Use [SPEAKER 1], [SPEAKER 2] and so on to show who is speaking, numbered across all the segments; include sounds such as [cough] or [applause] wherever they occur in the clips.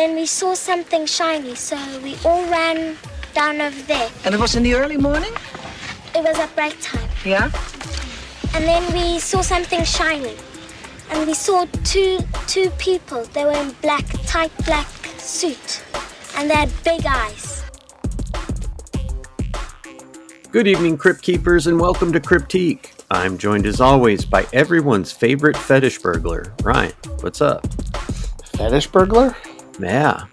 [SPEAKER 1] then we saw something shiny, so we all ran down over there.
[SPEAKER 2] And it was in the early morning?
[SPEAKER 1] It was at break time.
[SPEAKER 2] Yeah?
[SPEAKER 1] And then we saw something shiny. And we saw two two people. They were in black, tight black suit. And they had big eyes.
[SPEAKER 3] Good evening, Crypt Keepers, and welcome to Cryptique. I'm joined as always by everyone's favorite fetish burglar, Ryan. What's up?
[SPEAKER 4] Fetish burglar?
[SPEAKER 3] Yeah.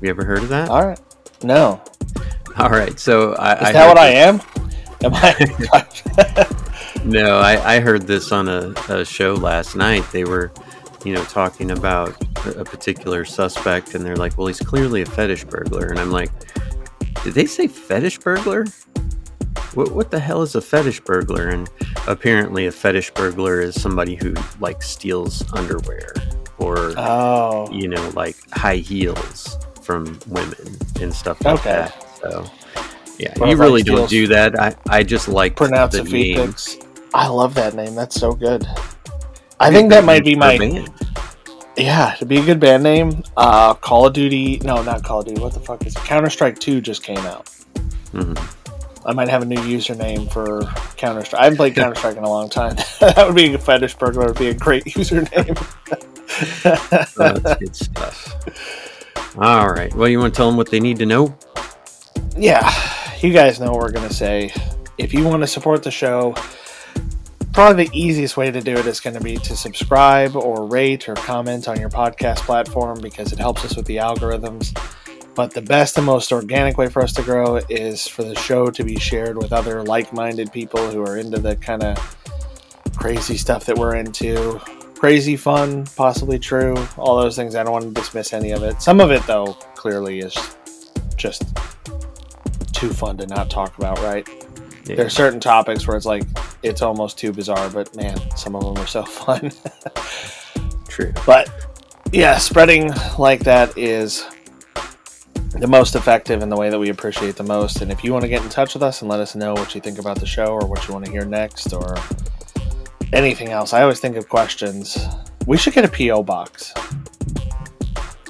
[SPEAKER 3] You ever heard of that?
[SPEAKER 4] All right. No.
[SPEAKER 3] All right. So I,
[SPEAKER 4] Is
[SPEAKER 3] I
[SPEAKER 4] that
[SPEAKER 3] heard
[SPEAKER 4] what I am? Am I? [laughs]
[SPEAKER 3] No, I, I heard this on a, a show last night. They were, you know, talking about a, a particular suspect, and they're like, "Well, he's clearly a fetish burglar," and I'm like, "Did they say fetish burglar? What what the hell is a fetish burglar?" And apparently, a fetish burglar is somebody who like steals underwear or
[SPEAKER 4] oh.
[SPEAKER 3] you know, like high heels from women and stuff like
[SPEAKER 4] Okay.
[SPEAKER 3] that. So, yeah,
[SPEAKER 4] What
[SPEAKER 3] you really don't do that. I, I just like
[SPEAKER 4] Pronounce
[SPEAKER 3] the
[SPEAKER 4] a
[SPEAKER 3] name.
[SPEAKER 4] I love that name. That's so good. I think that might be my
[SPEAKER 3] band.
[SPEAKER 4] yeah. To be a good band name, uh, Call of Duty. No, not Call of Duty. What the fuck is? Counter Strike Two just came out.
[SPEAKER 3] Mhm.
[SPEAKER 4] I might have a new username for Counter Strike. I haven't played Counter Strike in a long time. [laughs] that would be a fetish burglar. Would be a great [laughs] username. [laughs]
[SPEAKER 3] Oh, that's good stuff. All right. Well, you want to tell them what they need to know?
[SPEAKER 4] yeah, you guys know what we're going to say. If you want to support the show, probably the easiest way to do it is going to be to subscribe or rate or comment on your podcast platform because it helps us with the algorithms. But the best and most organic way for us to grow is for the show to be shared with other like minded people who are into the kind of crazy stuff that we're into. Crazy fun, possibly true, all those things. I don't want to dismiss any of it. Some of it, though, clearly is just too fun to not talk about, right?
[SPEAKER 3] Yeah.
[SPEAKER 4] There are certain topics where it's like it's almost too bizarre, but man, some of them are so [laughs] fun.
[SPEAKER 3] True.
[SPEAKER 4] but yeah, spreading like that is the most effective and the way that we appreciate the most. And if you want to get in touch with us and let us know what you think about the show or what you want to hear next or anything else, I always think of questions. We should get a PO box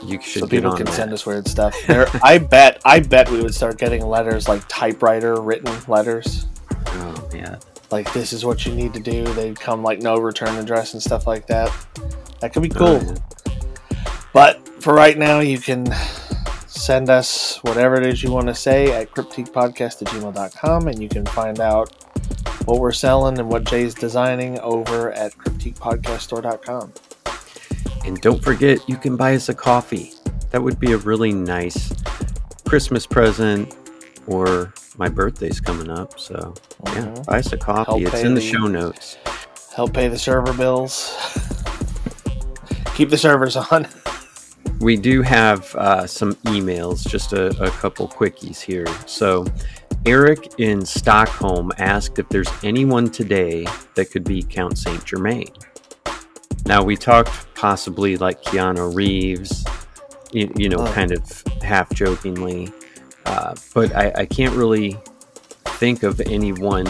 [SPEAKER 3] You should
[SPEAKER 4] so people can
[SPEAKER 3] that.
[SPEAKER 4] send us weird stuff. [laughs] There, I bet, I bet we would start getting letters like typewriter written letters.
[SPEAKER 3] Oh, yeah.
[SPEAKER 4] like this is what you need to do. They'd come like no return address and stuff like that. That could be
[SPEAKER 3] Oh,
[SPEAKER 4] cool.
[SPEAKER 3] yeah.
[SPEAKER 4] But for right now, you can send us whatever it is you want to say at cryptiquepodcast at gmail.com and you can find out what we're selling and what Jay's designing over at cryptiquepodcaststore.com.
[SPEAKER 3] And don't forget, you can buy us a coffee. That would be a really nice Christmas present or my birthday's coming up. So, yeah,
[SPEAKER 4] Mhm.
[SPEAKER 3] buy us a coffee.
[SPEAKER 4] Help
[SPEAKER 3] it's in the
[SPEAKER 4] the-
[SPEAKER 3] show notes.
[SPEAKER 4] Help pay the server bills. [laughs] Keep the servers on. [laughs]
[SPEAKER 3] We do have uh, some emails, just a, a couple quickies here. So, Eric in Stockholm asked if there's anyone today that could be Count Saint Germain. Now, we talked possibly like Keanu Reeves, you, you know,
[SPEAKER 4] Oh.
[SPEAKER 3] kind of half jokingly, uh, but I, I can't really think of anyone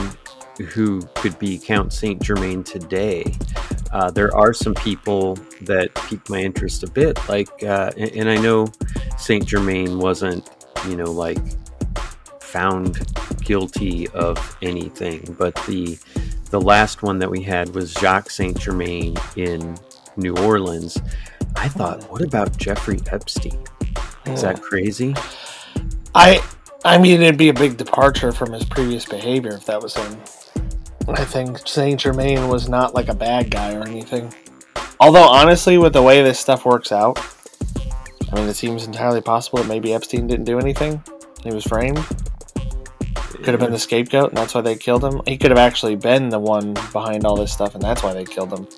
[SPEAKER 3] who could be Count Saint Germain today. Uh, there are some people that piqued my interest a bit, like, uh, and, and I know Saint Germain wasn't, you know, like found guilty of anything, but the the last one that we had was Jacques Saint Germain in New Orleans. I thought, what about Jeffrey Epstein? Is that crazy?
[SPEAKER 4] I I mean it'd be a big departure from his previous behavior if that was him. I think Saint Germain was not like a bad guy or anything. Although honestly, with the way this stuff works out, I mean it seems entirely possible that maybe Epstein didn't do anything. He was framed. Could have been the scapegoat, and that's why they killed him. He could have actually been the one behind all this stuff, and that's why they killed him.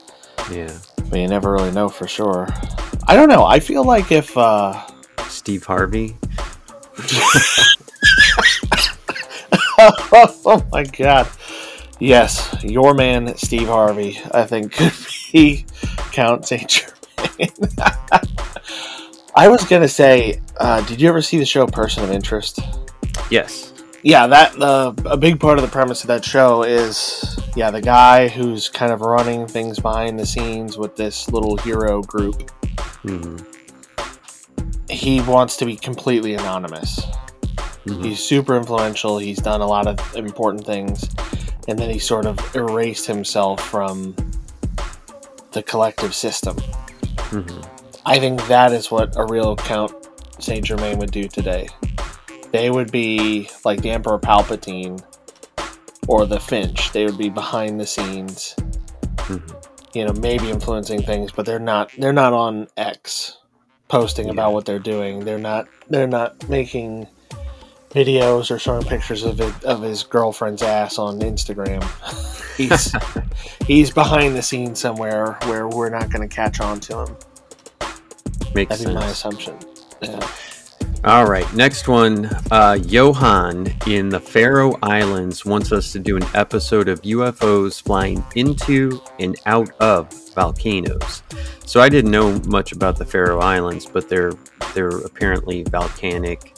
[SPEAKER 3] Yeah.
[SPEAKER 4] But you never really know for sure. I don't know. I feel like if uh,
[SPEAKER 3] Steve Harvey. [laughs]
[SPEAKER 4] oh my god. Yes, your man Steve Harvey, I think [laughs] could be Count Saint Germain. [laughs] I was gonna say, uh, did you ever see the show Person of Interest?
[SPEAKER 3] Yes.
[SPEAKER 4] Yeah, that uh, a big part of the premise of that show is yeah the guy who's kind of running things behind the scenes with this little hero group.
[SPEAKER 3] hmm
[SPEAKER 4] he wants to be completely anonymous.
[SPEAKER 3] Mhm.
[SPEAKER 4] He's super influential. He's done a lot of important things, and then he sort of erased himself from the collective system.
[SPEAKER 3] Mhm.
[SPEAKER 4] I think that is what a real Count Saint Germain would do today. They would be like the Emperor Palpatine or the Finch. They would be behind the scenes,
[SPEAKER 3] Mhm.
[SPEAKER 4] you know, maybe influencing things, but they're not. They're not on X posting
[SPEAKER 3] Yeah.
[SPEAKER 4] about what they're doing. They're not. They're not making videos or showing pictures of it, of his girlfriend's ass on Instagram. [laughs] he's he's behind the scenes somewhere where we're not going to catch on to him.
[SPEAKER 3] Makes
[SPEAKER 4] That'd be
[SPEAKER 3] sense.
[SPEAKER 4] my assumption. Yeah.
[SPEAKER 3] All right, next one. Uh, Johan in the Faroe Islands wants us to do an episode of UFOs flying into and out of volcanoes. So I didn't know much about the Faroe Islands, but they're they're apparently volcanic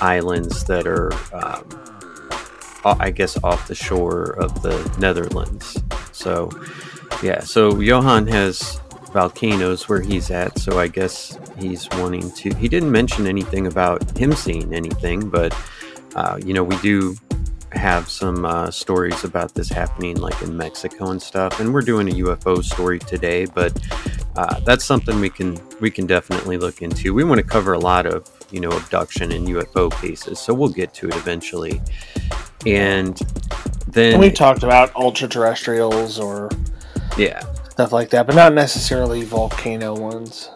[SPEAKER 3] islands that are, um, I guess, off the shore of the Netherlands. So yeah, so Johan has volcanoes where he's at, so I guess he's wanting to. He didn't mention anything about him seeing anything, but uh, you know, we do have some uh, stories about this happening, like in Mexico and stuff. And we're doing a UFO story today, but uh, that's something we can we can definitely look into. We want to cover a lot of you know abduction and UFO cases, so we'll get to it eventually. And then
[SPEAKER 4] And we've talked about ultra terrestrials or
[SPEAKER 3] yeah,
[SPEAKER 4] stuff like that, but not necessarily volcano ones.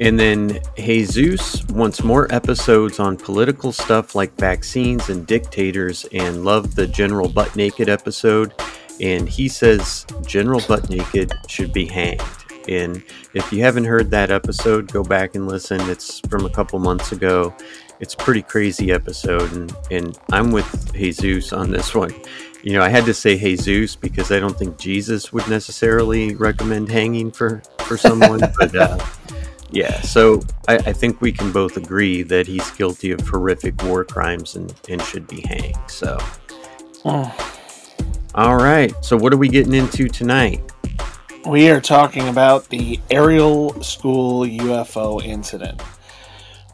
[SPEAKER 3] And then Jesus wants more episodes on political stuff like vaccines and dictators and loved the General Butt Naked episode. And he says General Butt Naked should be hanged. And if you haven't heard that episode, go back and listen. It's from a couple months ago. It's a pretty crazy episode. And, and I'm with Jesus on this one. You know, I had to say Jesus because I don't think Jesus would necessarily recommend hanging for, for someone. [laughs] but uh, yeah, so I, I think we can both agree that he's guilty of horrific war crimes and, and should be hanged. So, all right. So, what are we getting into tonight?
[SPEAKER 4] We are talking about the Ariel School UFO incident,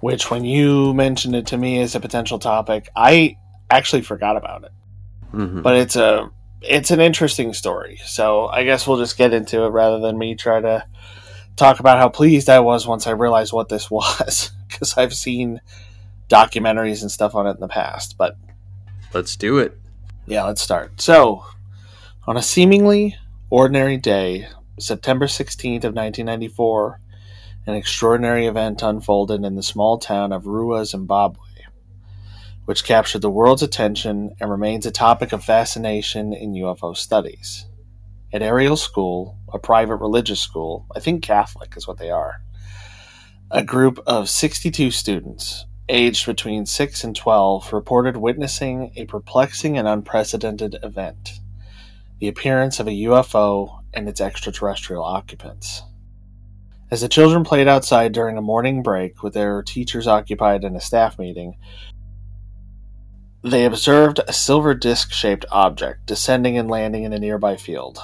[SPEAKER 4] which, when you mentioned it to me as a potential topic, I actually forgot about it.
[SPEAKER 3] Mhm.
[SPEAKER 4] But it's a it's an interesting story, so I guess we'll just get into it rather than me try to talk about how pleased I was once I realized what this [laughs] was, because I've seen documentaries and stuff on it in the past. But
[SPEAKER 3] Let's do it.
[SPEAKER 4] yeah, let's start. So, on a seemingly ordinary day, September 16th of 1994, an extraordinary event unfolded in the small town of Ruwa, Zimbabwe, which captured the world's attention and remains a topic of fascination in UFO studies. At Ariel School, a private religious school, I think Catholic is what they are, a group of 62 students, aged between 6 and 12, reported witnessing a perplexing and unprecedented event the appearance of a UFO and its extraterrestrial occupants. As the children played outside during a morning break with their teachers occupied in a staff meeting, they observed a silver disc shaped object descending and landing in a nearby field.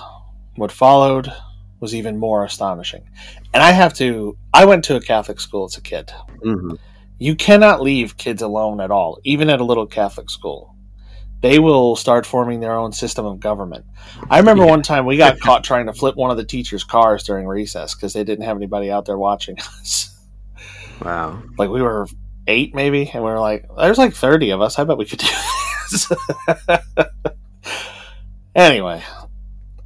[SPEAKER 4] What followed was even more astonishing. And I have to, I went to a Catholic school as a kid.
[SPEAKER 3] hmm
[SPEAKER 4] You cannot leave kids alone at all, even at a little Catholic school. They will start forming their own system of government. I remember
[SPEAKER 3] Yeah.
[SPEAKER 4] one time we got caught trying to flip one of the teachers' cars during recess because they didn't have anybody out there watching [laughs] us.
[SPEAKER 3] Wow.
[SPEAKER 4] like we were eight, maybe, and we were like, "There's like thirty of us. I bet we could do this." [laughs] anyway,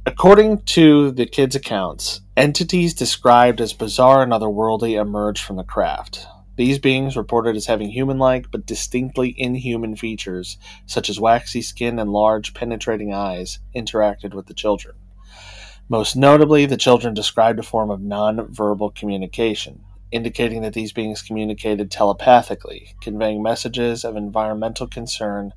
[SPEAKER 4] according to the kids' accounts, entities described as bizarre and otherworldly emerged from the craft. These beings reported as having human like but distinctly inhuman features, such as waxy skin and large, penetrating eyes, interacted with the children. Most notably, the children described a form of non-verbal communication, indicating that these beings communicated telepathically, conveying messages of environmental concern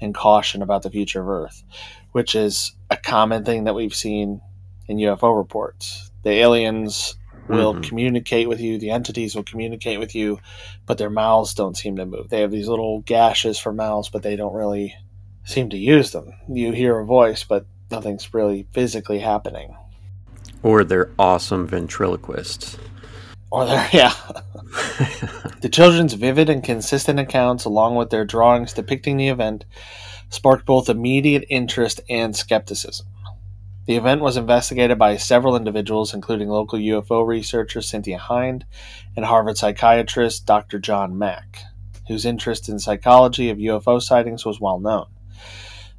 [SPEAKER 4] and caution about the future of Earth, which is a common thing that we've seen in UFO reports. The aliens will
[SPEAKER 3] Mhm.
[SPEAKER 4] communicate with you, the entities will communicate with you, but their mouths don't seem to move. They have these little gashes for mouths, but they don't really seem to use them. You hear a voice, but nothing's really physically happening.
[SPEAKER 3] Or they're awesome ventriloquists.
[SPEAKER 4] Or they're, [laughs] yeah. [laughs] The children's vivid and consistent accounts, along with their drawings depicting the event, sparked both immediate interest and skepticism. The event was investigated by several individuals, including local UFO researcher Cynthia Hind and Harvard psychiatrist Dr. John Mack, whose interest in psychology of UFO sightings was well known.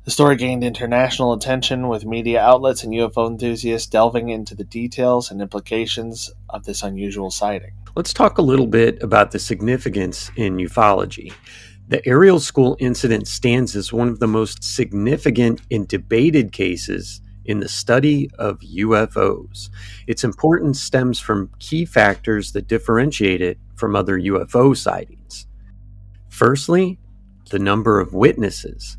[SPEAKER 4] The story gained international attention with media outlets and UFO enthusiasts delving into the details and implications of this unusual sighting.
[SPEAKER 3] Let's talk a little bit about the significance in ufology. The Ariel School incident stands as one of the most significant and debated cases in the study of UFOs. Its importance stems from key factors that differentiate it from other UFO sightings. Firstly, the number of witnesses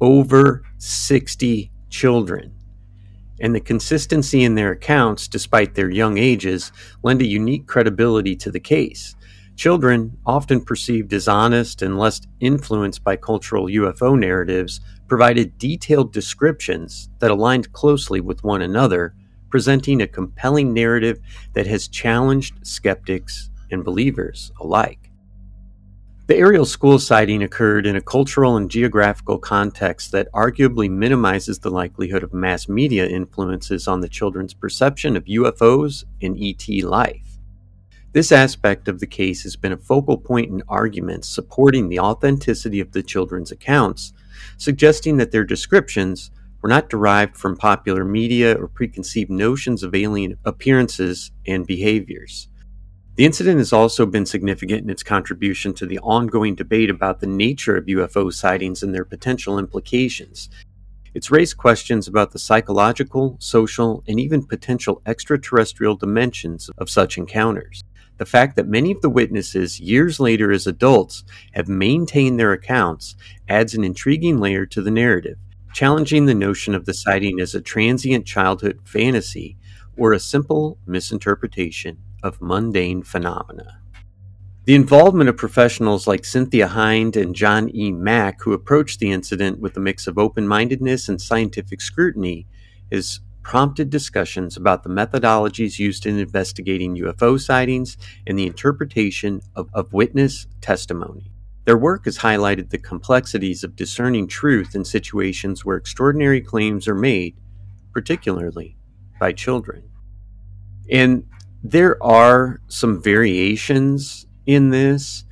[SPEAKER 3] over 60 children. And the consistency in their accounts, despite their young ages, lend a unique credibility to the case. Children, often perceived as honest and less influenced by cultural UFO narratives, provided detailed descriptions that aligned closely with one another, presenting a compelling narrative that has challenged skeptics and believers alike. The Ariel school sighting occurred in a cultural and geographical context that arguably minimizes the likelihood of mass media influences on the children's perception of UFOs and ET life. This aspect of the case has been a focal point in arguments supporting the authenticity of the children's accounts, suggesting that their descriptions were not derived from popular media or preconceived notions of alien appearances and behaviors. The incident has also been significant in its contribution to the ongoing debate about the nature of UFO sightings and their potential implications. It's raised questions about the psychological, social, and even potential extraterrestrial dimensions of such encounters. The fact that many of the witnesses, years later as adults, have maintained their accounts adds an intriguing layer to the narrative, challenging the notion of the sighting as a transient childhood fantasy or a simple misinterpretation of mundane phenomena. The involvement of professionals like Cynthia Hind and John E. Mack, who approached the incident with a mix of open mindedness and scientific scrutiny, is prompted discussions about the methodologies used in investigating UFO sightings and the interpretation of, of witness testimony. Their work has highlighted the complexities of discerning truth in situations where extraordinary claims are made, particularly by children. And there are some variations in this,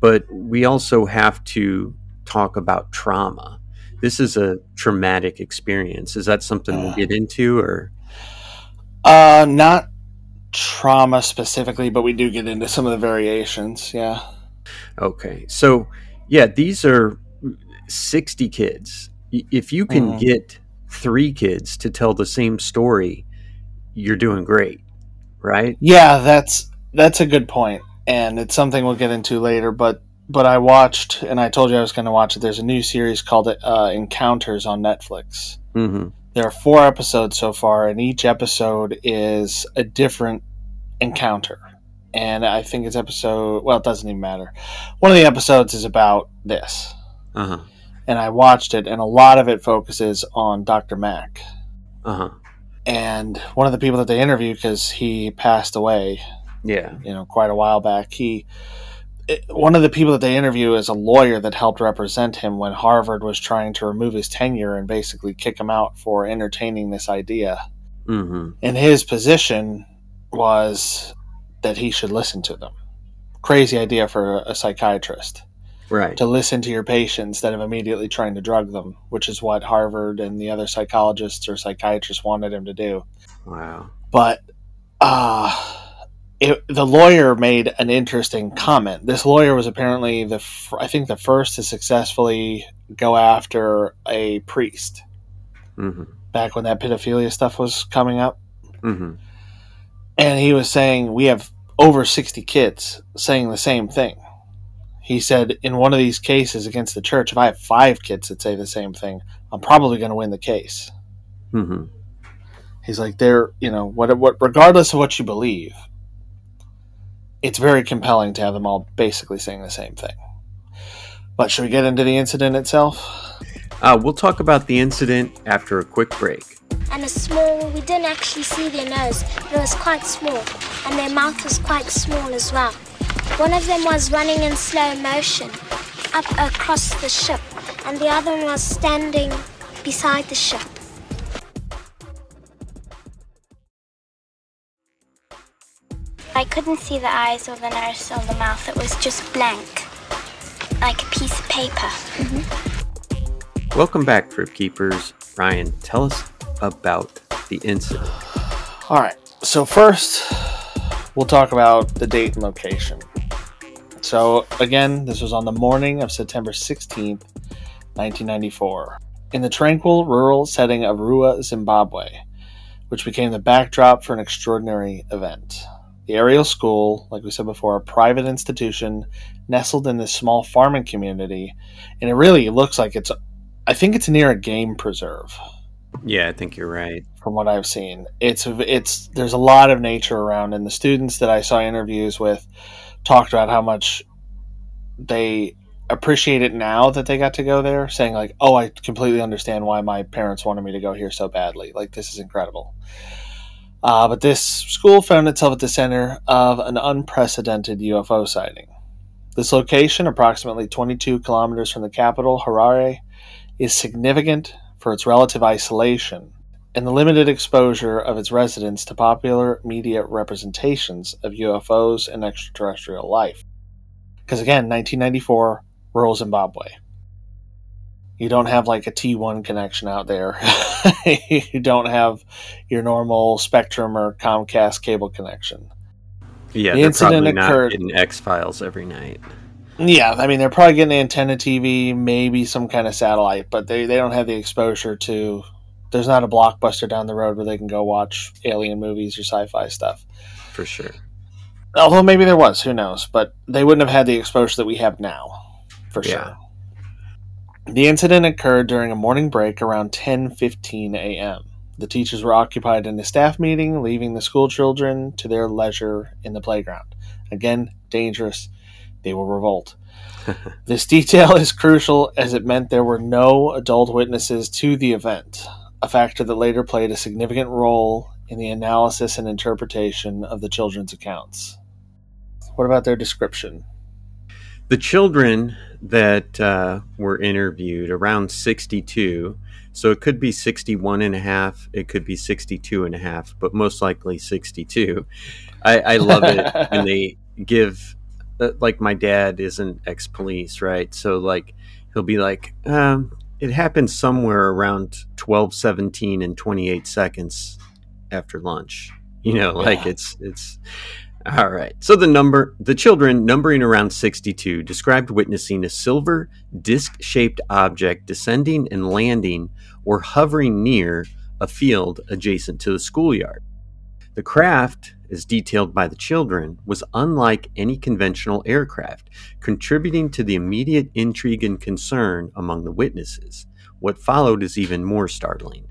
[SPEAKER 3] but we also have to talk about trauma this is a traumatic experience. Is that something uh, we'll get into or?
[SPEAKER 4] Uh, not trauma specifically, but we do get into some of the variations. Yeah.
[SPEAKER 3] Okay. So, yeah, these are 60 kids. If you can mm. get three kids to tell the same story, you're doing great, right?
[SPEAKER 4] Yeah, that's that's a good point, and it's something we'll get into later. But but I watched, and I told you I was going to watch it. There's a new series called uh, Encounters on Netflix. Mm-hmm. There are four episodes so far, and each episode is a different encounter. And I think it's episode. Well, it doesn't even matter. One of the episodes is about this, uh-huh. and I watched it, and a lot of it focuses on Dr. Mack. Uh-huh. And one of the people that they interview, because he passed away,
[SPEAKER 3] yeah,
[SPEAKER 4] you know, quite a while back, he one of the people that they interview is a lawyer that helped represent him when Harvard was trying to remove his tenure and basically kick him out for entertaining this idea. Mm-hmm. And his position was that he should listen to them. Crazy idea for a, a psychiatrist.
[SPEAKER 3] Right.
[SPEAKER 4] To listen to your patients instead of immediately trying to drug them, which is what Harvard and the other psychologists or psychiatrists wanted him to do.
[SPEAKER 3] Wow.
[SPEAKER 4] But, uh, it, the lawyer made an interesting comment. This lawyer was apparently the I think the first to successfully go after a priest mm-hmm. back when that pedophilia stuff was coming up. Mm-hmm. And he was saying we have over sixty kids saying the same thing. He said in one of these cases against the church, if I have five kids that say the same thing, I'm probably going to win the case. Mm-hmm. He's like, they're you know what what regardless of what you believe it's very compelling to have them all basically saying the same thing. But should we get into the incident itself?
[SPEAKER 3] Uh, we'll talk about the incident after a quick break.
[SPEAKER 1] And a small, we didn't actually see their nose, but it was quite small. And their mouth was quite small as well. One of them was running in slow motion up across the ship, and the other one was standing beside the ship. I couldn't see the eyes or the nose or the mouth. It was just blank, like a piece of paper. Mm-hmm.
[SPEAKER 3] Welcome back, Crypt Keepers. Ryan, tell us about the incident.
[SPEAKER 4] All right. So first, we'll talk about the date and location. So again, this was on the morning of September 16th, 1994, in the tranquil rural setting of Ruwa, Zimbabwe, which became the backdrop for an extraordinary event. The Ariel School, like we said before, a private institution nestled in this small farming community, and it really looks like it's I think it's near a game preserve
[SPEAKER 3] Yeah, I think you're right.
[SPEAKER 4] from what I've seen. It's it's there's a lot of nature around, and the students that I saw interviews with talked about how much they appreciate it now that they got to go there, saying like, "Oh, I completely understand why my parents wanted me to go here so badly. Like this is incredible." Uh, but this school found itself at the center of an unprecedented UFO sighting. This location, approximately 22 kilometers from the capital, Harare, is significant for its relative isolation and the limited exposure of its residents to popular media representations of UFOs and extraterrestrial life. Because again, 1994, rural Zimbabwe. You don't have like a T1 connection out there. [laughs] you don't have your normal Spectrum or Comcast cable connection.
[SPEAKER 3] Yeah,
[SPEAKER 4] The
[SPEAKER 3] they're
[SPEAKER 4] incident
[SPEAKER 3] probably
[SPEAKER 4] occurred-
[SPEAKER 3] not getting X Files every night.
[SPEAKER 4] Yeah, I mean they're probably getting antenna TV, maybe some kind of satellite, but they, they don't have the exposure to. There's not a blockbuster down the road where they can go watch alien movies or sci-fi stuff.
[SPEAKER 3] For sure.
[SPEAKER 4] Although maybe there was, who knows? But they wouldn't have had the exposure that we have now, for
[SPEAKER 3] Yeah.
[SPEAKER 4] sure. The incident occurred during a morning break around 10:15 a.m. The teachers were occupied in a staff meeting, leaving the school children to their leisure in the playground. Again, dangerous. They will revolt. [laughs] this detail is crucial as it meant there were no adult witnesses to the event, a factor that later played a significant role in the analysis and interpretation of the children's accounts. What about their description?
[SPEAKER 3] The children that uh, were interviewed, around 62, so it could be 61 and a half, it could be 62 and a half, but most likely 62. I, I love it [laughs] when they give, uh, like, my dad is an ex police, right? So, like, he'll be like, um, it happened somewhere around 12, 17, and 28 seconds after lunch. You know, like
[SPEAKER 4] Yeah.
[SPEAKER 3] it's, it's, all right. So the number, the children, numbering around 62, described witnessing a silver disc shaped object descending and landing or hovering near a field adjacent to the schoolyard. The craft, as detailed by the children, was unlike any conventional aircraft, contributing to the immediate intrigue and concern among the witnesses. What followed is even more startling.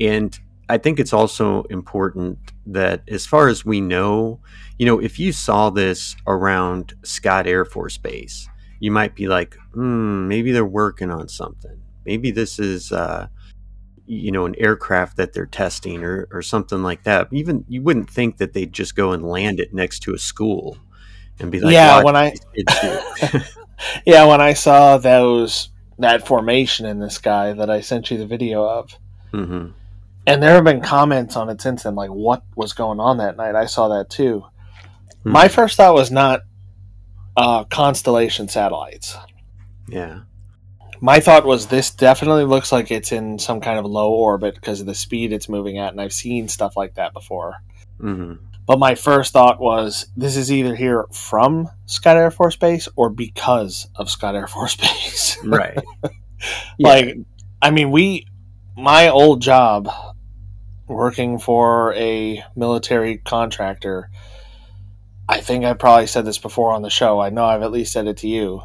[SPEAKER 3] And I think it's also important that, as far as we know, you know, if you saw this around Scott Air Force Base, you might be like, hmm, maybe they're working on something. Maybe this is, uh, you know, an aircraft that they're testing or, or something like that. Even you wouldn't think that they'd just go and land it next to a school and be like,
[SPEAKER 4] yeah, when I [laughs] [laughs] yeah when I saw those that formation in the sky that I sent you the video of,
[SPEAKER 3] Mhm.
[SPEAKER 4] And there have been comments on it since then, like what was going on that night. I saw that too.
[SPEAKER 3] Hmm.
[SPEAKER 4] My first thought was not uh, constellation satellites.
[SPEAKER 3] Yeah.
[SPEAKER 4] My thought was this definitely looks like it's in some kind of low orbit because of the speed it's moving at, and I've seen stuff like that before.
[SPEAKER 3] hmm
[SPEAKER 4] But my first thought was this is either here from Scott Air Force Base or because of Scott Air Force [laughs] Base.
[SPEAKER 3] Right. [laughs] Yeah.
[SPEAKER 4] like, I mean, we, my old job working for a military contractor, I think I probably said this before on the show. I know I've at least said it to you.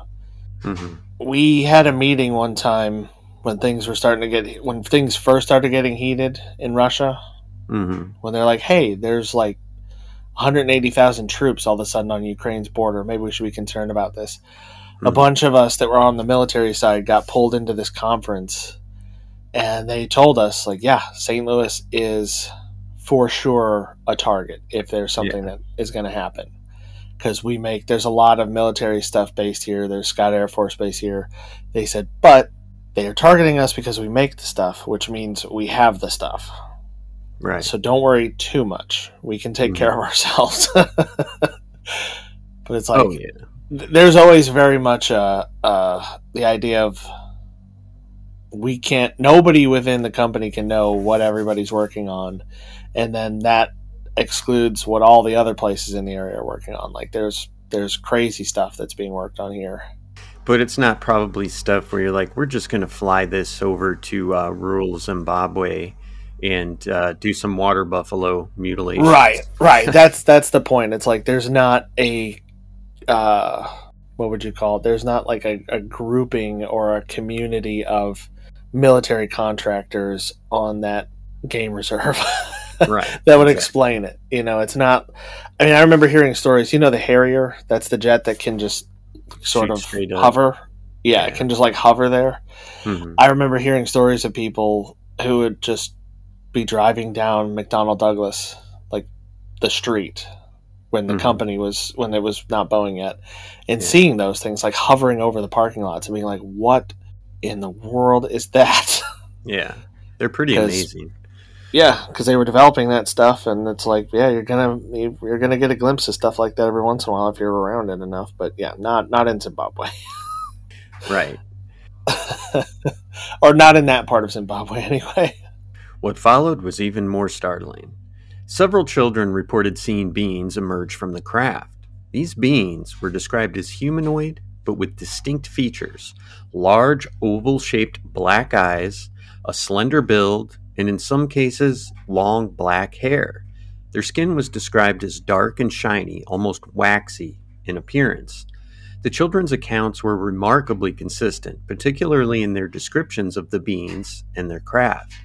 [SPEAKER 3] hmm
[SPEAKER 4] We had a meeting one time when things were starting to get, when things first started getting heated in Russia
[SPEAKER 3] hmm
[SPEAKER 4] when they're like, "Hey, there's like 180,000 troops all of a sudden on Ukraine's border. Maybe we should be concerned about this." A
[SPEAKER 3] Mhm.
[SPEAKER 4] bunch of us that were on the military side got pulled into this conference, and they told us, like, "Yeah, St. Louis is for sure a target if there's something that is going to happen." because we make there's a lot of military stuff based here. There's Scott Air Force Base here. They said, but they are targeting us because we make the stuff, which means we have the stuff.
[SPEAKER 3] Right.
[SPEAKER 4] So don't worry too much. We can take
[SPEAKER 3] Mhm.
[SPEAKER 4] care of ourselves. [laughs] but it's like
[SPEAKER 3] oh yeah.
[SPEAKER 4] th- there's always very much uh, uh, the idea of we can't nobody within the company can know what everybody's working on. And then that excludes what all the other places in the area are working on. Like there's there's crazy stuff that's being worked on here.
[SPEAKER 3] But it's not probably stuff where you're like, we're just going to fly this over to uh, rural Zimbabwe and uh, do some water buffalo mutilation.
[SPEAKER 4] right right. [laughs] That's that's the point. It's like there's not a uh what would you call it? There's not like a, a grouping or a community of military contractors on that game reserve [laughs]
[SPEAKER 3] Right.
[SPEAKER 4] that would
[SPEAKER 3] Exactly.
[SPEAKER 4] explain it. You know, it's not. I mean, I remember hearing stories. You know, the Harrier. That's the jet that can just sort
[SPEAKER 3] Shoot
[SPEAKER 4] of hover. Yeah, it can just like hover there.
[SPEAKER 3] Mhm.
[SPEAKER 4] I remember hearing stories of people who would just be driving down McDonnell Douglas, like the street, when the
[SPEAKER 3] Mhm.
[SPEAKER 4] company was when it was not Boeing yet, and
[SPEAKER 3] Yeah.
[SPEAKER 4] seeing those things like hovering over the parking lots and being like, "What in the world is that?" [laughs]
[SPEAKER 3] Yeah. They're pretty amazing.
[SPEAKER 4] Yeah, because they were developing that stuff, and it's like, yeah, you're gonna you're gonna get a glimpse of stuff like that every once in a while if you're around it enough. But yeah, not not in Zimbabwe, [laughs]
[SPEAKER 3] Right.
[SPEAKER 4] or not in that part of Zimbabwe [laughs] anyway.
[SPEAKER 3] What followed was even more startling. Several children reported seeing beings emerge from the craft. These beings were described as humanoid, but with distinct features large, oval shaped black eyes, a slender build, and in some cases, long black hair. Their skin was described as dark and shiny, almost waxy in appearance. The children's accounts were remarkably consistent, particularly in their descriptions of the beings and their craft.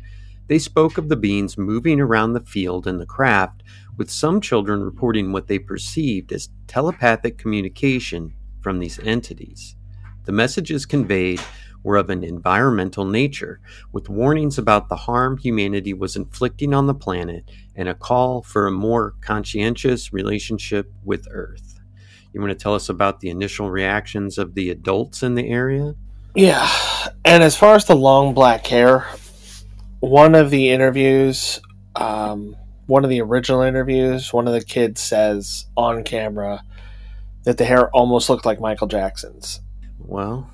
[SPEAKER 3] They spoke of the beings moving around the field and the craft, with some children reporting what they perceived as telepathic communication from these entities. The messages conveyed were of an environmental nature, with warnings about the harm humanity was inflicting on the planet and a call for a more conscientious relationship with Earth. You want to tell us about the initial reactions of the adults in the area?
[SPEAKER 4] Yeah, and as far as the long black hair, one of the interviews, um, one of the original interviews, one of the kids says on camera that the hair almost looked like Michael Jackson's.
[SPEAKER 3] Well,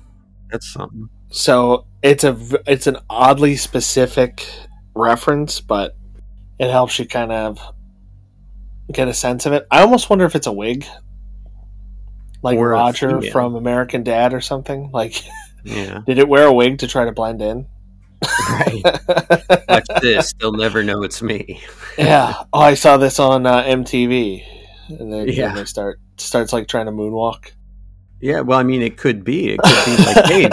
[SPEAKER 3] that's something.
[SPEAKER 4] So it's a it's an oddly specific reference, but it helps you kind of get a sense of it. I almost wonder if it's a wig, like
[SPEAKER 3] Or
[SPEAKER 4] Roger from American Dad or something. Like,
[SPEAKER 3] Yeah. [laughs]
[SPEAKER 4] did it wear a wig to try to blend in?
[SPEAKER 3] Right. [laughs] Watch this. They'll never know it's me.
[SPEAKER 4] yeah. Oh, I saw this on uh, MTV, and then
[SPEAKER 3] Yeah.
[SPEAKER 4] then they start starts like trying to moonwalk.
[SPEAKER 3] Yeah, well, I mean, it could be. It could be like, [laughs] hey,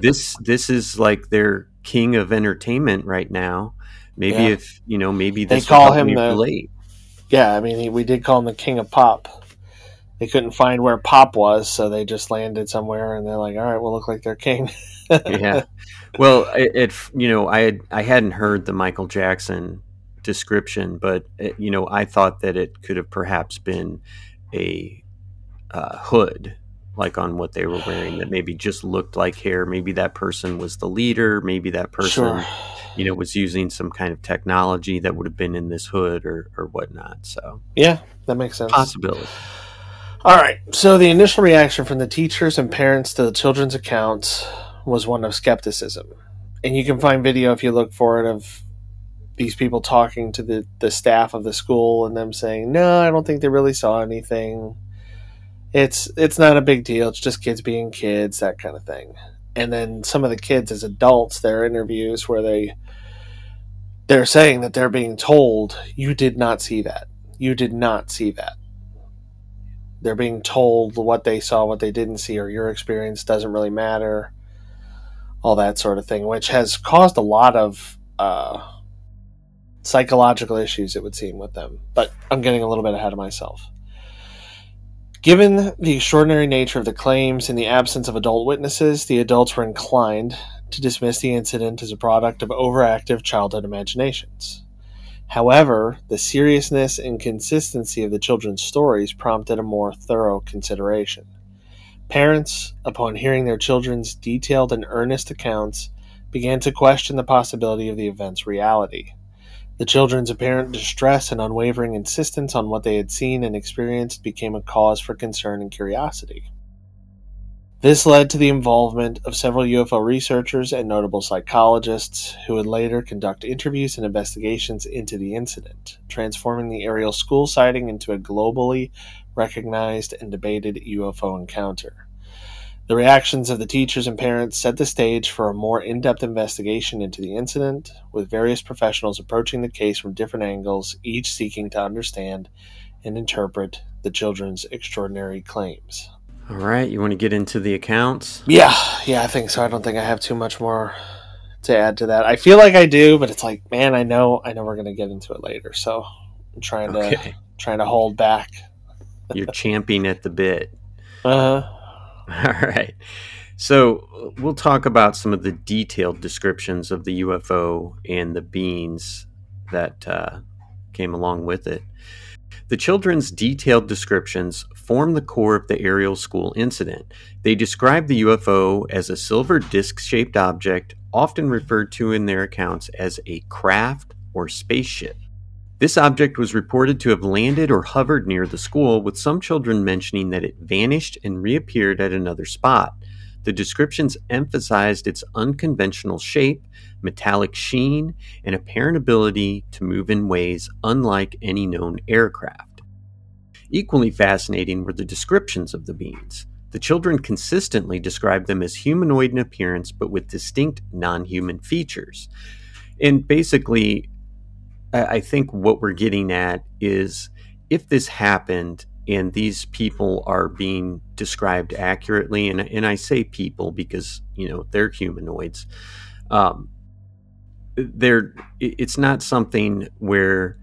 [SPEAKER 3] this this is like their king of entertainment right now. Maybe
[SPEAKER 4] Yeah.
[SPEAKER 3] if you know, maybe
[SPEAKER 4] They call him the-
[SPEAKER 3] relate.
[SPEAKER 4] Yeah, I mean, he, we did call him the King of Pop. They couldn't find where Pop was, so they just landed somewhere, and they're like, "All right, we'll look like their king."
[SPEAKER 3] yeah. [laughs] Well, it, it you know I had I hadn't heard the Michael Jackson description, but it, you know I thought that it could have perhaps been a uh, hood, like on what they were wearing, that maybe just looked like hair. Maybe that person was the leader. Maybe that person,
[SPEAKER 4] Sure.
[SPEAKER 3] you know, was using some kind of technology that would have been in this hood or or whatnot. So
[SPEAKER 4] Yeah, that makes sense.
[SPEAKER 3] possibility.
[SPEAKER 4] All right. So the initial reaction from the teachers and parents to the children's accounts was one of skepticism. And you can find video if you look for it of these people talking to the, the staff of the school and them saying, No, I don't think they really saw anything. It's it's not a big deal, it's just kids being kids, that kind of thing. And then some of the kids as adults, their interviews where they they're saying that they're being told, You did not see that. You did not see that they're being told what they saw, what they didn't see, or your experience doesn't really matter, all that sort of thing, which has caused a lot of uh, psychological issues, it would seem, with them. But I'm getting a little bit ahead of myself. Given the extraordinary nature of the claims and the absence of adult witnesses, the adults were inclined to dismiss the incident as a product of overactive childhood imaginations. However, the seriousness and consistency of the children's stories prompted a more thorough consideration. Parents, upon hearing their children's detailed and earnest accounts, began to question the possibility of the event's reality. The children's apparent distress and unwavering insistence on what they had seen and experienced became a cause for concern and curiosity. This led to the involvement of several UFO researchers and notable psychologists who would later conduct interviews and investigations into the incident, transforming the Ariel school sighting into a globally recognized and debated UFO encounter. The reactions of the teachers and parents set the stage for a more in depth investigation into the incident, with various professionals approaching the case from different angles, each seeking to understand and interpret the children's extraordinary claims.
[SPEAKER 3] All right, you want to get into the accounts?
[SPEAKER 4] Yeah, yeah, I think so. I don't think I have too much more to add to that. I feel like I do, but it's like, man, I know, I know we're gonna get into it later, so I'm trying to trying to hold back.
[SPEAKER 3] You're champing at the bit.
[SPEAKER 4] Uh, [laughs]
[SPEAKER 3] All right. So we'll talk about some of the detailed descriptions of the UFO and the beings that uh, came along with it. The children's detailed descriptions form the core of the Ariel School incident. They describe the UFO as a silver disc shaped object, often referred to in their accounts as a craft or spaceship. This object was reported to have landed or hovered near the school, with some children mentioning that it vanished and reappeared at another spot. The descriptions emphasized its unconventional shape, metallic sheen, and apparent ability to move in ways unlike any known aircraft. Equally fascinating were the descriptions of the beings. The children consistently described them as humanoid in appearance but with distinct non human features. And basically, I think what we're getting at is if this happened and these people are being described accurately, and, and I say people because you know they're humanoids, um, they're it's not something where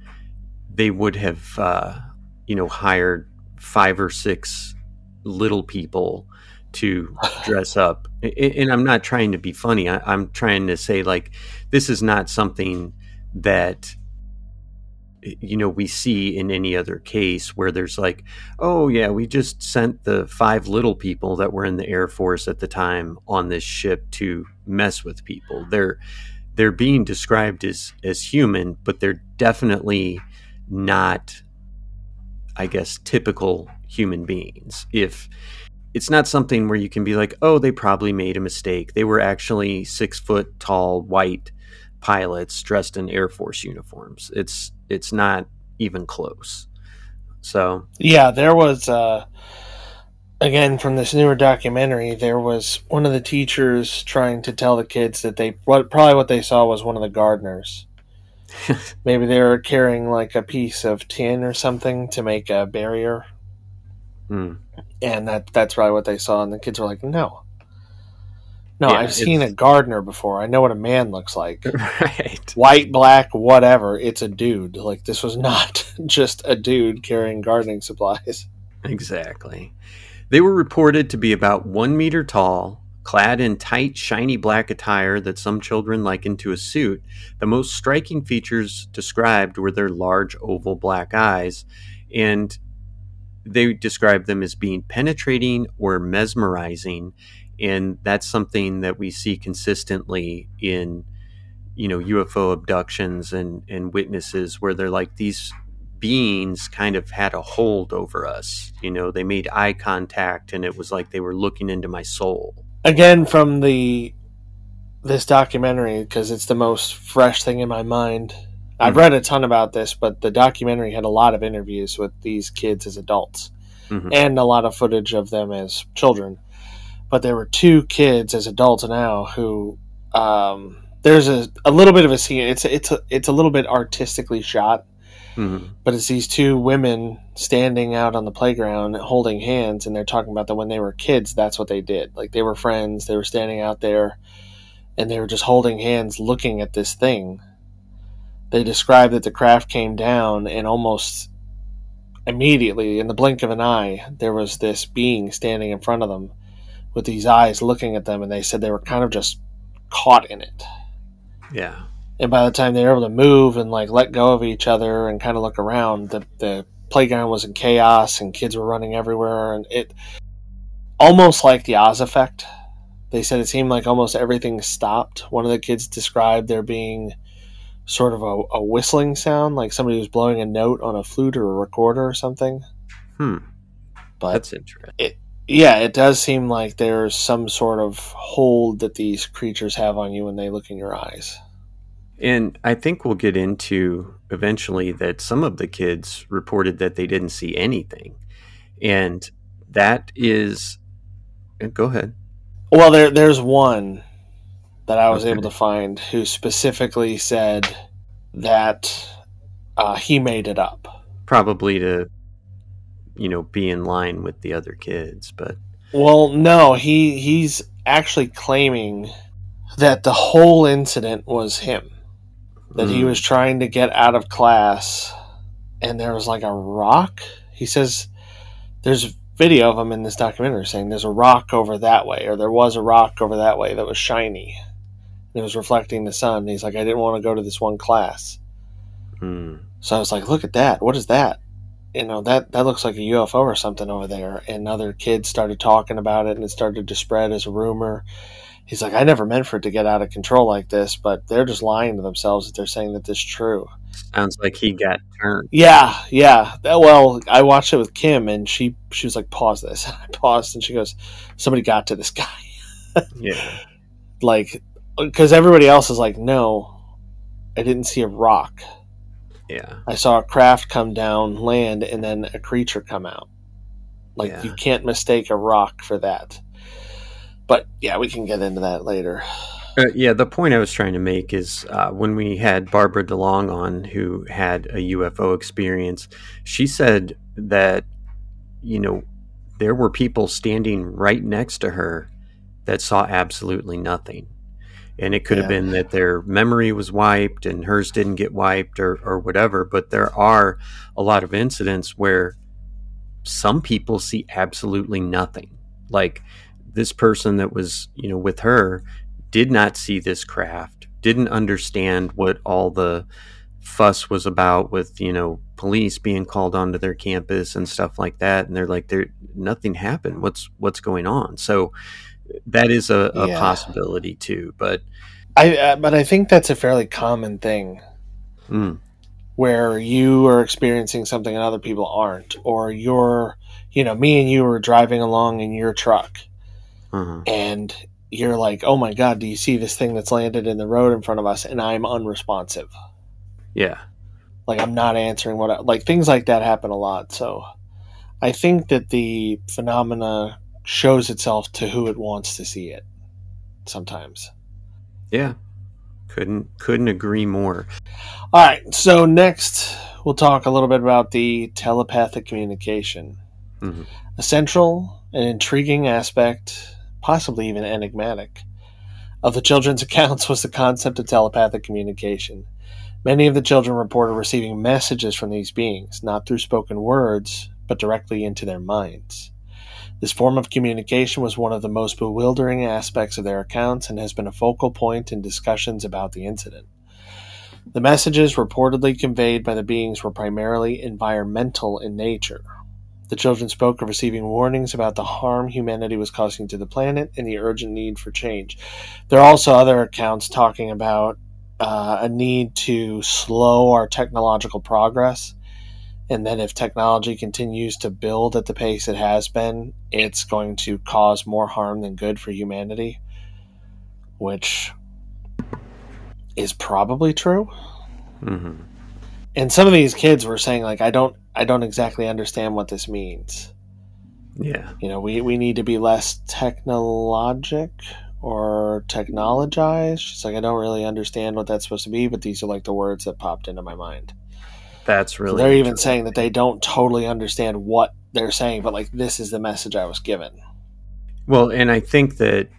[SPEAKER 3] they would have uh, you know hired five or six little people to [laughs] dress up. And i'm not trying to be funny. I'm trying to say like this is not something that you know we see in any other case where there's like oh yeah we just sent the five little people that were in the air force at the time on this ship to mess with people. They're they're being described as as human but they're definitely not i guess typical human beings. If it's not something where you can be like oh they probably made a mistake. They were actually six foot tall white pilots dressed in air force uniforms. It's it's not even close so
[SPEAKER 4] yeah, there was uh, again from this newer documentary. There was one of the teachers trying to tell the kids that they what probably what they saw was one of the gardeners. [laughs] Maybe they were carrying like a piece of tin or something to make a barrier,
[SPEAKER 3] hmm.
[SPEAKER 4] and that that's probably what they saw. And the kids were like, "No, no,
[SPEAKER 3] Yeah,
[SPEAKER 4] I've seen a gardener before. I know what a man looks like." [laughs]
[SPEAKER 3] right
[SPEAKER 4] White, black, whatever. It's a dude. Like this was not [laughs] just a dude carrying gardening supplies.
[SPEAKER 3] Exactly. They were reported to be about one meter tall, clad in tight, shiny black attire that some children likened to a suit. The most striking features described were their large, oval black eyes, and they described them as being penetrating or mesmerizing. And that's something that we see consistently in, you know, UFO abductions and, and witnesses where they're like these beings kind of had a hold over us. You know, they made eye contact and it was like they were looking into my soul.
[SPEAKER 4] again from the this documentary because it's the most fresh thing in my mind. I've
[SPEAKER 3] Mhm.
[SPEAKER 4] read a ton about this, but the documentary had a lot of interviews with these kids as adults
[SPEAKER 3] Mhm.
[SPEAKER 4] and a lot of footage of them as children. But there were two kids as adults now who um, there's a, a little bit of a scene. It's it's a, it's a little bit artistically shot,
[SPEAKER 3] Mhm.
[SPEAKER 4] but it's these two women standing out on the playground holding hands and they're talking about that when they were kids that's what they did like they were friends they were standing out there and they were just holding hands looking at this thing they described that the craft came down and almost immediately in the blink of an eye there was this being standing in front of them with these eyes looking at them and they said they were kind of just caught in it
[SPEAKER 3] Yeah.
[SPEAKER 4] And by the time they were able to move and like let go of each other and kind of look around, the the playground was in chaos and kids were running everywhere and it almost like the Oz effect. They said it seemed like almost everything stopped. One of the kids described there being sort of a, a whistling sound, like somebody was blowing a note on a flute or a recorder or something.
[SPEAKER 3] Hmm.
[SPEAKER 4] But
[SPEAKER 3] That's interesting.
[SPEAKER 4] it, yeah, it does seem like there's some sort of hold that these creatures have on you when they look in your eyes.
[SPEAKER 3] And I think we'll get into eventually that some of the kids reported that they didn't see anything. And that is. uh, Go ahead.
[SPEAKER 4] Well, there there's one that I was
[SPEAKER 3] Okay.
[SPEAKER 4] able to find who specifically said that uh, he made it up.
[SPEAKER 3] Probably to, you know, be in line with the other kids. But
[SPEAKER 4] Well, no, he he's actually claiming that the whole incident was him. That he
[SPEAKER 3] Mm.
[SPEAKER 4] was trying to get out of class and there was like a rock. He says there's video of him in this documentary saying there's a rock over that way or there was a rock over that way that was shiny. and It was reflecting the sun. And He's like I didn't want to go to this one class.
[SPEAKER 3] Mm.
[SPEAKER 4] So I was like, "Look at that! What is that? You know that that looks like a UFO or something over there." And other kids started talking about it, and it started to spread as a rumor. He's like, "I never meant for it to get out of control like this, but they're just lying to themselves that they're saying that this is true."
[SPEAKER 3] sounds like he got turned.
[SPEAKER 4] Yeah, yeah. That- Well, I watched it with Kim, and she she was like, "Pause this." [laughs] I paused, and she goes, "Somebody got to this guy." [laughs]
[SPEAKER 3] Yeah.
[SPEAKER 4] like, because everybody else is like, "No, I didn't see a rock."
[SPEAKER 3] Yeah.
[SPEAKER 4] I saw a craft come down, land, and then a creature come out. Like
[SPEAKER 3] Yeah.
[SPEAKER 4] you can't mistake a rock for that. But yeah, we can get into that later.
[SPEAKER 3] Uh, yeah, the point I was trying to make is uh, when we had Barbara DeLong on, who had a UFO experience, she said that, you know, there were people standing right next to her that saw absolutely nothing. And it could have been that their memory was wiped and hers didn't get wiped or, or whatever. But there are a lot of incidents where some people see absolutely nothing. Like this person that was, you know, with her did not see this craft, didn't understand what all the fuss was about with, you know, police being called onto their campus and stuff like that. And they're like, there nothing happened. What's what's going on? So that is a, a
[SPEAKER 4] Yeah.
[SPEAKER 3] possibility too. But
[SPEAKER 4] I uh, but I think that's a fairly common thing
[SPEAKER 3] mm,
[SPEAKER 4] where you are experiencing something and other people aren't, or you're, you know, me and you are driving along in your truck,
[SPEAKER 3] uh
[SPEAKER 4] and you're like, "Oh my god, do you see this thing that's landed in the road in front of us?" And I'm unresponsive.
[SPEAKER 3] yeah,
[SPEAKER 4] like I'm not answering what I, like things like that happen a lot. So I think that the phenomena shows itself to who it wants to see it. Sometimes.
[SPEAKER 3] yeah. Couldn't couldn't agree more.
[SPEAKER 4] All right. So next we'll talk a little bit about the telepathic communication.
[SPEAKER 3] Mhm.
[SPEAKER 4] A central and intriguing aspect, possibly even enigmatic, of the children's [laughs] accounts was the concept of telepathic communication. Many of the children reported receiving messages from these beings, not through spoken words, but directly into their minds. This form of communication was one of the most bewildering aspects of their accounts and has been a focal point in discussions about the incident. The messages reportedly conveyed by the beings were primarily environmental in nature. The children spoke of receiving warnings about the harm humanity was causing to the planet and the urgent need for change. There are also other accounts talking about uh, a need to slow our technological progress, and then if technology continues to build at the pace it has been, it's going to cause more harm than good for humanity, which is probably true.
[SPEAKER 3] hmm
[SPEAKER 4] And some of these kids were saying like, I don't, I don't exactly understand what this means.
[SPEAKER 3] Yeah,
[SPEAKER 4] You know, we, we need to be less technologic or technologized. It's like I don't really understand what that's supposed to be, but these are like the words that popped into my mind.
[SPEAKER 3] That's
[SPEAKER 4] So
[SPEAKER 3] really.
[SPEAKER 4] they're even saying that they don't totally understand what they're saying, but like this is the message I was given.
[SPEAKER 3] Well, and I think that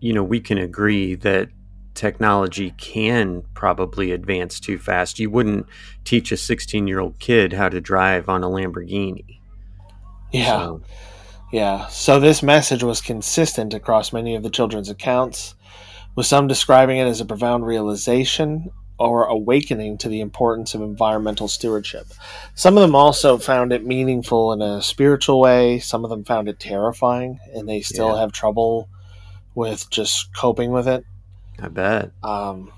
[SPEAKER 3] you know we can agree that technology can probably advance too fast. You wouldn't teach a 16-year-old kid how to drive on a Lamborghini.
[SPEAKER 4] Yeah.
[SPEAKER 3] So,
[SPEAKER 4] Yeah. So this message was consistent across many of the children's accounts, with some describing it as a profound realization or awakening to the importance of environmental stewardship. Some of them also found it meaningful in a spiritual way. Some of them found it terrifying, and they still
[SPEAKER 3] Yeah.
[SPEAKER 4] have trouble with just coping with it.
[SPEAKER 3] I bet.
[SPEAKER 4] Um,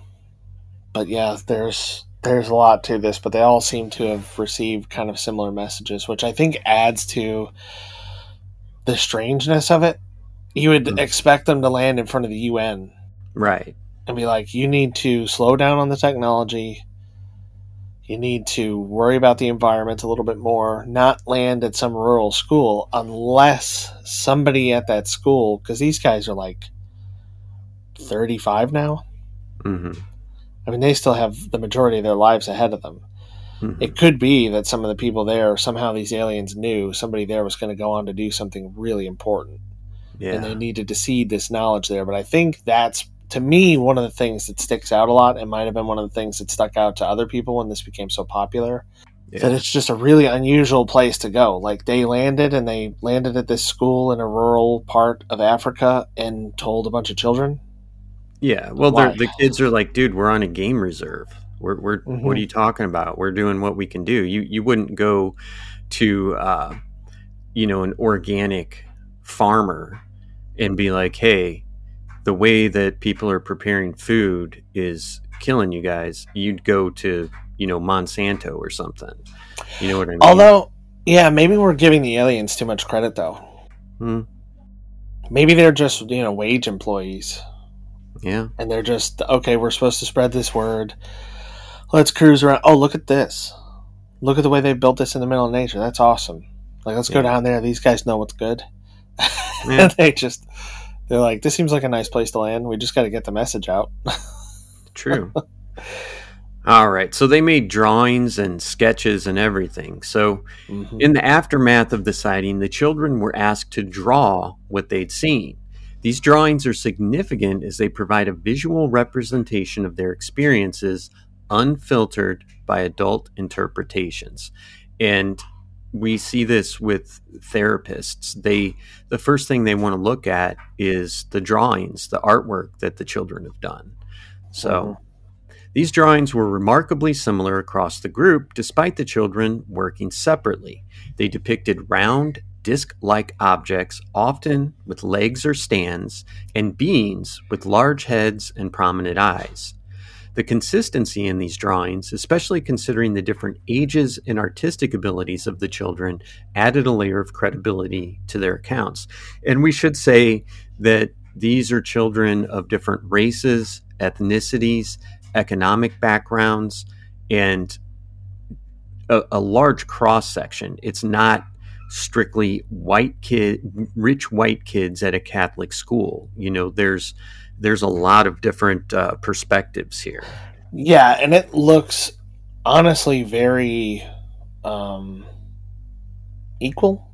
[SPEAKER 4] but yeah, there's there's a lot to this, but they all seem to have received kind of similar messages, which I think adds to the strangeness of it. You would
[SPEAKER 3] Mhm.
[SPEAKER 4] expect them to land in front of the UN
[SPEAKER 3] Right.
[SPEAKER 4] And be like, you need to slow down on the technology. You need to worry about the environment a little bit more, not land at some rural school unless somebody at that school, because these guys are like 35 now.
[SPEAKER 3] hmm
[SPEAKER 4] I mean, they still have the majority of their lives ahead of them.
[SPEAKER 3] hmm
[SPEAKER 4] It could be that some of the people there, somehow these aliens knew somebody there was going to go on to do something really important. and they needed to seed this knowledge there. But I think that's to me one of the things that sticks out a lot. and might have been one of the things that stuck out to other people when this became so popular. That it's just a really unusual place to go. Like they landed and they landed at this school in a rural part of Africa and told a bunch of children.
[SPEAKER 3] Yeah. Well, they're- the kids are like, dude, we're on a game reserve. We're, we're
[SPEAKER 4] Mhm.
[SPEAKER 3] what are you talking about? We're doing what we can do. You you wouldn't go to uh, you know an organic farmer and be like, hey, the way that people are preparing food is killing you guys. You'd go to you know Monsanto or something. You know what I mean?
[SPEAKER 4] Although, yeah, maybe we're giving the aliens too much credit though.
[SPEAKER 3] Hmm.
[SPEAKER 4] Maybe they're just you know wage employees.
[SPEAKER 3] yeah,
[SPEAKER 4] and they're just okay we're supposed to spread this word let's cruise around oh look at this look at the way they built this in the middle of nature that's awesome like let's go down there these guys know what's good [laughs]
[SPEAKER 3] Yeah.
[SPEAKER 4] and they just they're like this seems like a nice place to land we just got to get the message out [laughs]
[SPEAKER 3] True. All right. So they made drawings and sketches and everything. So
[SPEAKER 4] Mhm.
[SPEAKER 3] in the aftermath of the sighting, the children were asked to draw what they'd seen. These drawings are significant as they provide a visual representation of their experiences, unfiltered by adult interpretations. And we see this with therapists. They the first thing they want to look at is the drawings, the artwork that the children have done. So mm-hmm. these drawings were remarkably similar across the group, despite the children working separately. They depicted round, disc like objects, often with legs or stands, and beings with large heads and prominent eyes. The consistency in these drawings, especially considering the different ages and artistic abilities of the children, added a layer of credibility to their accounts. And we should say that these are children of different races, ethnicities, economic backgrounds, and a, a large cross section. It's not strictly white kid, rich white kids at a Catholic school. You know, there's there's a lot of different uh, perspectives here.
[SPEAKER 4] yeah and it looks honestly very um equal.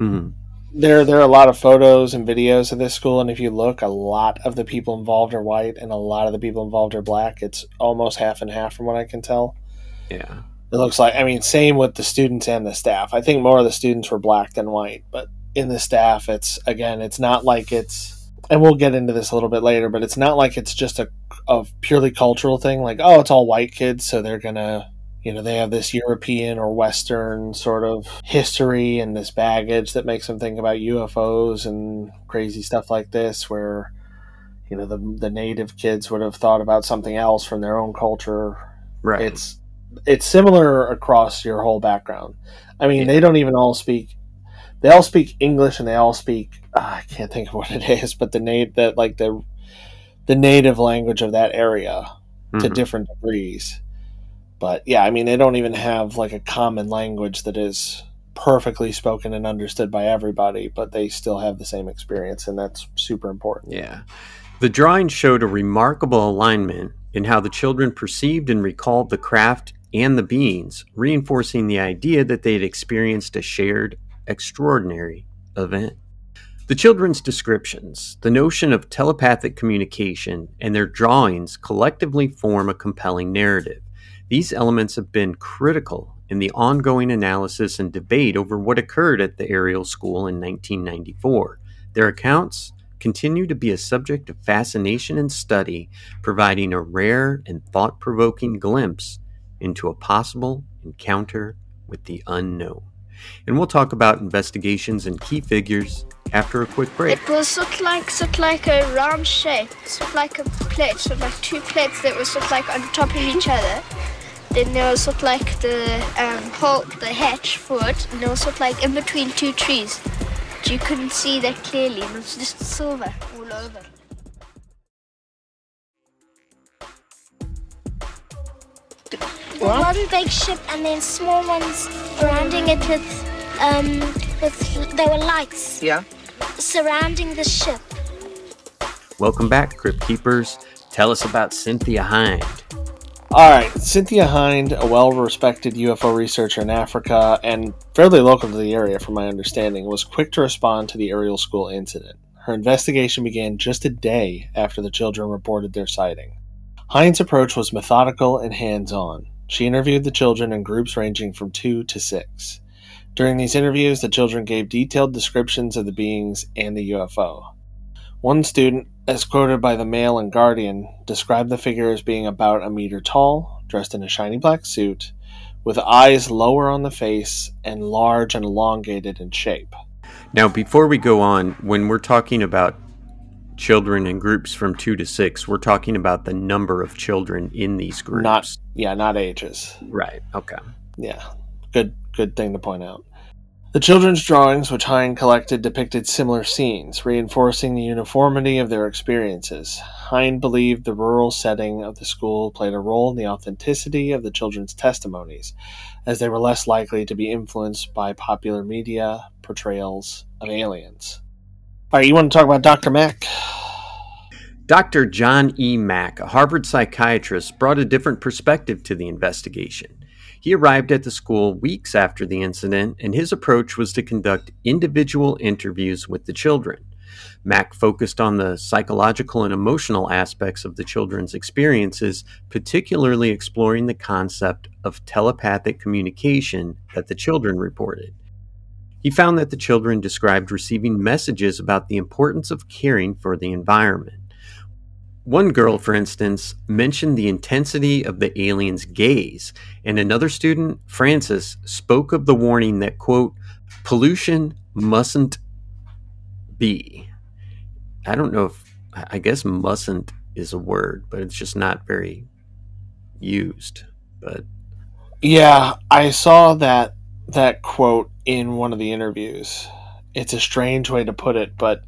[SPEAKER 3] Mhm.
[SPEAKER 4] there there are a lot of photos and videos of this school and if you look a lot of the people involved are white and a lot of the people involved are black. It's almost half and half from what i can tell.
[SPEAKER 3] Yeah,
[SPEAKER 4] it looks like i mean same with the students and the staff. I think more of the students were black than white but in the staff it's again it's not like it's and we'll get into this a little bit later but it's not like it's just a, a purely cultural thing like oh it's all white kids so they're gonna you know they have this european or western sort of history and this baggage that makes them think about ufos and crazy stuff like this where you know the, the native kids would have thought about something else from their own culture
[SPEAKER 3] right.
[SPEAKER 4] it's it's similar across your whole background. I mean,
[SPEAKER 3] Yeah.
[SPEAKER 4] they don't even all speak. They all speak English, and they all speak. Ah, I can't think of what it [laughs] is, but the nat that like the the native language of that area to
[SPEAKER 3] Mhm.
[SPEAKER 4] different degrees. But yeah, I mean, they don't even have like a common language that is perfectly spoken and understood by everybody, but they still have the same experience, and that's super important.
[SPEAKER 3] Yeah. The drawing showed a remarkable alignment in how the children perceived and recalled the craft and the beings, reinforcing the idea that they had experienced a shared, extraordinary event. The children's descriptions, the notion of telepathic communication, and their drawings collectively form a compelling narrative. These elements have been critical in the ongoing analysis and debate over what occurred at the Ariel School in 1994. Their accounts continue to be a subject of fascination and study, providing a rare and thought provoking glimpse into a possible encounter with the unknown. And we'll talk about investigations and key figures after a quick break.
[SPEAKER 1] It was sort of like sort of like a round shape, sort of like a plate, sort of like two plates that were sort of like on top of each other. Then there was sort of like the um, hole, the hatch for it, and there was sort of like in between two trees. But you couldn't see that clearly, and it was just silver all over. One big ship and then small ones surrounding it with, um, with there were lights
[SPEAKER 2] Yeah.
[SPEAKER 1] surrounding the ship.
[SPEAKER 3] Welcome back, Crypt Keepers. Tell us about Cynthia Hind.
[SPEAKER 4] All right, Cynthia Hind, a well respected UFO researcher in Africa and fairly local to the area, from my understanding, was quick to respond to the Ariel School incident. Her investigation began just a day after the children reported their sighting. Hind's approach was methodical and hands on. She interviewed the children in groups ranging from two to six. During these interviews, the children gave detailed descriptions of the beings and the UFO. One student, as quoted by the Mail and Guardian, described the figure as being about a meter tall, dressed in a shiny black suit, with eyes lower on the face and large and elongated in shape.
[SPEAKER 3] Now, before we go on, when we're talking about children in groups from two to six, we're talking about the number of children in these groups.
[SPEAKER 4] Not, yeah, not ages.
[SPEAKER 3] right. Okay.
[SPEAKER 4] Yeah, good, good thing to point out. The children's drawings, which Hind collected, depicted similar scenes, reinforcing the uniformity of their experiences. Hind believed the rural setting of the school played a role in the authenticity of the children's testimonies, as they were less likely to be influenced by popular media portrayals of aliens. All right, you want to talk about Dr. Mack?
[SPEAKER 3] Dr. John E. Mack, a Harvard psychiatrist, brought a different perspective to the investigation. He arrived at the school weeks after the incident, and his approach was to conduct individual interviews with the children. Mack focused on the psychological and emotional aspects of the children's experiences, particularly exploring the concept of telepathic communication that the children reported. He found that the children described receiving messages about the importance of caring for the environment. One girl, for instance, mentioned the intensity of the alien's gaze, and another student, Francis, spoke of the warning that, quote, pollution mustn't be. I don't know if, I guess mustn't is a word, but it's just not very used. But
[SPEAKER 4] Yeah, I saw that that quote in one of the interviews. It's a strange way to put it, but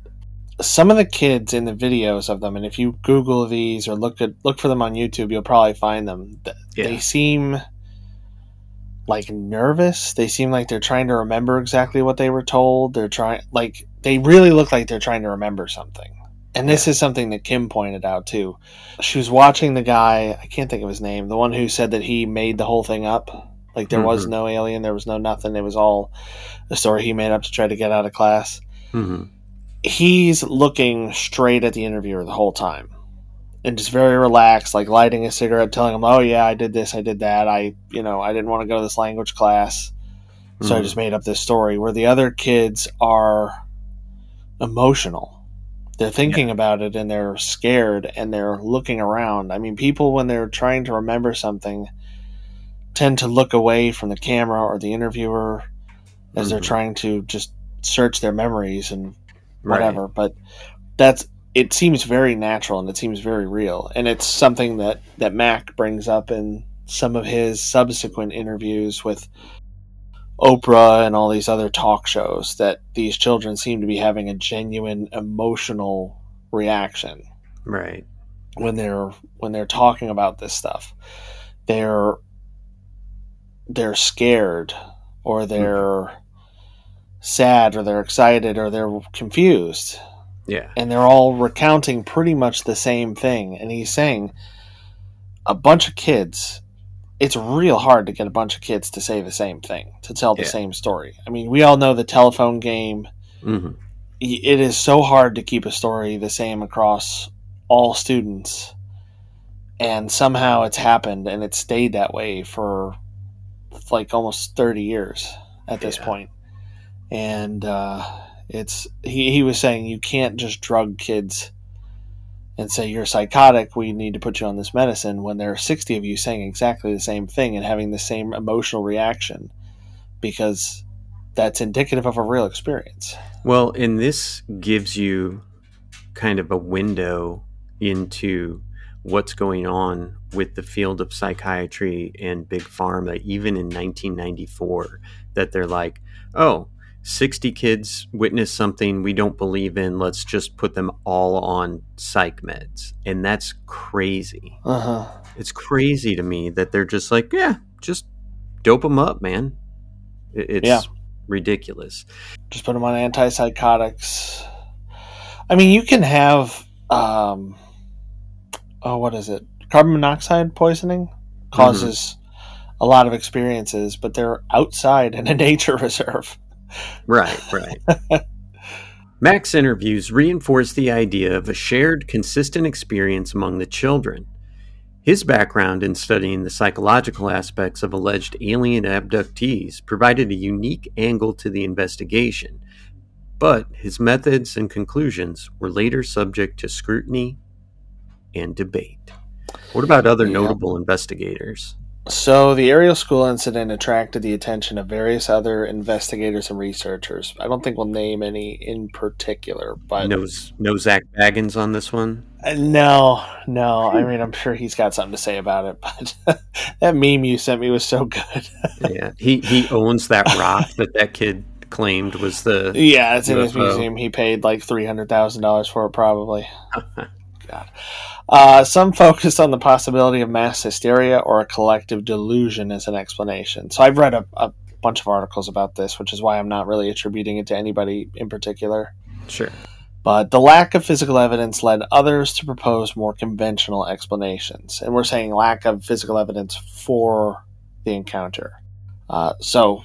[SPEAKER 4] some of the kids in the videos of them, and if you Google these or look at look for them on YouTube, you'll probably find them. th- They
[SPEAKER 3] Yeah.
[SPEAKER 4] seem like nervous. They seem like they're trying to remember exactly what they were told. They're trying like they really look like they're trying to remember something. And this is something that Kim pointed out too. She was watching the guy, I can't think of his name, the one who said that he made the whole thing up. Like there was
[SPEAKER 3] Mhm.
[SPEAKER 4] no alien, there was no nothing. It was all a story he made up to try to get out of class.
[SPEAKER 3] mhm.
[SPEAKER 4] He's looking straight at the interviewer the whole time. And just very relaxed, like lighting a cigarette, telling him, Oh yeah, I did this, I did that. I you know, I didn't want to go to this language class. So I
[SPEAKER 3] Mhm.
[SPEAKER 4] just made up this story where the other kids are emotional. They're thinking about it and they're scared and they're looking around. I mean, people, when they're trying to remember something, tend to look away from the camera or the interviewer as they're
[SPEAKER 3] Mhm.
[SPEAKER 4] trying to just search their memories and
[SPEAKER 3] Right.
[SPEAKER 4] whatever. But that's it seems very natural and it seems very real, and it's something that that Mack brings up in some of his subsequent interviews with Oprah and all these other talk shows that these children seem to be having a genuine emotional reaction
[SPEAKER 3] Right.
[SPEAKER 4] when they're when they're talking about this stuff. They're they're scared or they're sad or they're excited or they're confused.
[SPEAKER 3] Yeah.
[SPEAKER 4] and they're all recounting pretty much the same thing. And he's saying a bunch of kids it's real hard to get a bunch of kids to say the same thing to tell the
[SPEAKER 3] Yeah.
[SPEAKER 4] same story. I mean we all know the telephone game.
[SPEAKER 3] Hmm
[SPEAKER 4] it is so hard to keep a story the same across all students. And somehow it's happened and it stayed that way for like almost 30 years at this
[SPEAKER 3] Yeah.
[SPEAKER 4] point and uh, It's he, he was saying you can't just drug kids and say you're psychotic, we need to put you on this medicine when there are 60 of you saying exactly the same thing and having the same emotional reaction because that's indicative of a real experience.
[SPEAKER 3] Well, and this gives you kind of a window into what's going on with the field of psychiatry and big pharma, even in 1994, that they're like, oh, 60 kids witness something we don't believe in. Let's just put them all on psych meds. And that's crazy.
[SPEAKER 4] Uh-huh.
[SPEAKER 3] It's crazy to me that they're just like, yeah, just dope them up, man. It's
[SPEAKER 4] Yeah.
[SPEAKER 3] ridiculous.
[SPEAKER 4] Just put them on antipsychotics. I mean, you can have, um, oh, what is it? Carbon monoxide poisoning causes a lot of experiences, but they're outside in a [laughs] nature reserve.
[SPEAKER 3] Right, right. [laughs] Mack's interviews reinforce the idea of a shared, consistent experience among the children. His background in studying the psychological aspects of alleged alien abductees provided a unique angle to the investigation, but his methods and conclusions were later subject to scrutiny and debate. What about other
[SPEAKER 4] Yeah.
[SPEAKER 3] notable investigators?
[SPEAKER 4] So, the Ariel School incident attracted the attention of various other investigators and researchers. I don't think we'll name any in particular, but
[SPEAKER 3] No, no Zak Bagans on this one?
[SPEAKER 4] Uh, No, no. I mean, I'm sure he's got something to say about it, [laughs] but that meme you sent me was so good. [laughs]
[SPEAKER 3] yeah, he, he owns that rock that that kid claimed was the
[SPEAKER 4] yeah, it's in his museum. He paid like three hundred thousand dollars for it, probably. [laughs] God. Uh, some focused on the possibility of mass hysteria or a collective delusion as an explanation. So I've read a, a bunch of articles about this, which is why I'm not really attributing it to anybody in particular.
[SPEAKER 3] sure.
[SPEAKER 4] But the lack of physical evidence led others to propose more conventional explanations. And we're saying lack of physical evidence for the encounter. Uh, so,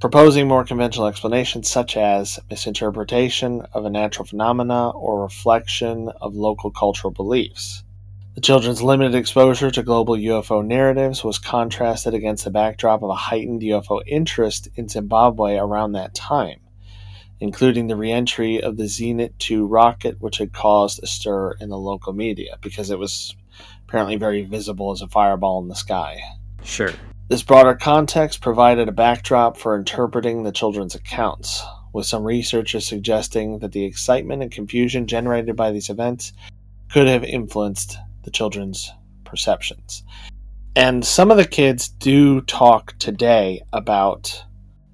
[SPEAKER 4] proposing more conventional explanations such as misinterpretation of a natural phenomena or reflection of local cultural beliefs. The children's limited exposure to global UFO narratives was contrasted against the backdrop of a heightened UFO interest in Zimbabwe around that time including the reentry of the Zenit 2 rocket, which had caused a stir in the local media because it was apparently very visible as a fireball in the sky.
[SPEAKER 3] Sure.
[SPEAKER 4] This broader context provided a backdrop for interpreting the children's accounts, with some researchers suggesting that the excitement and confusion generated by these events could have influenced the children's perceptions. And some of the kids do talk today about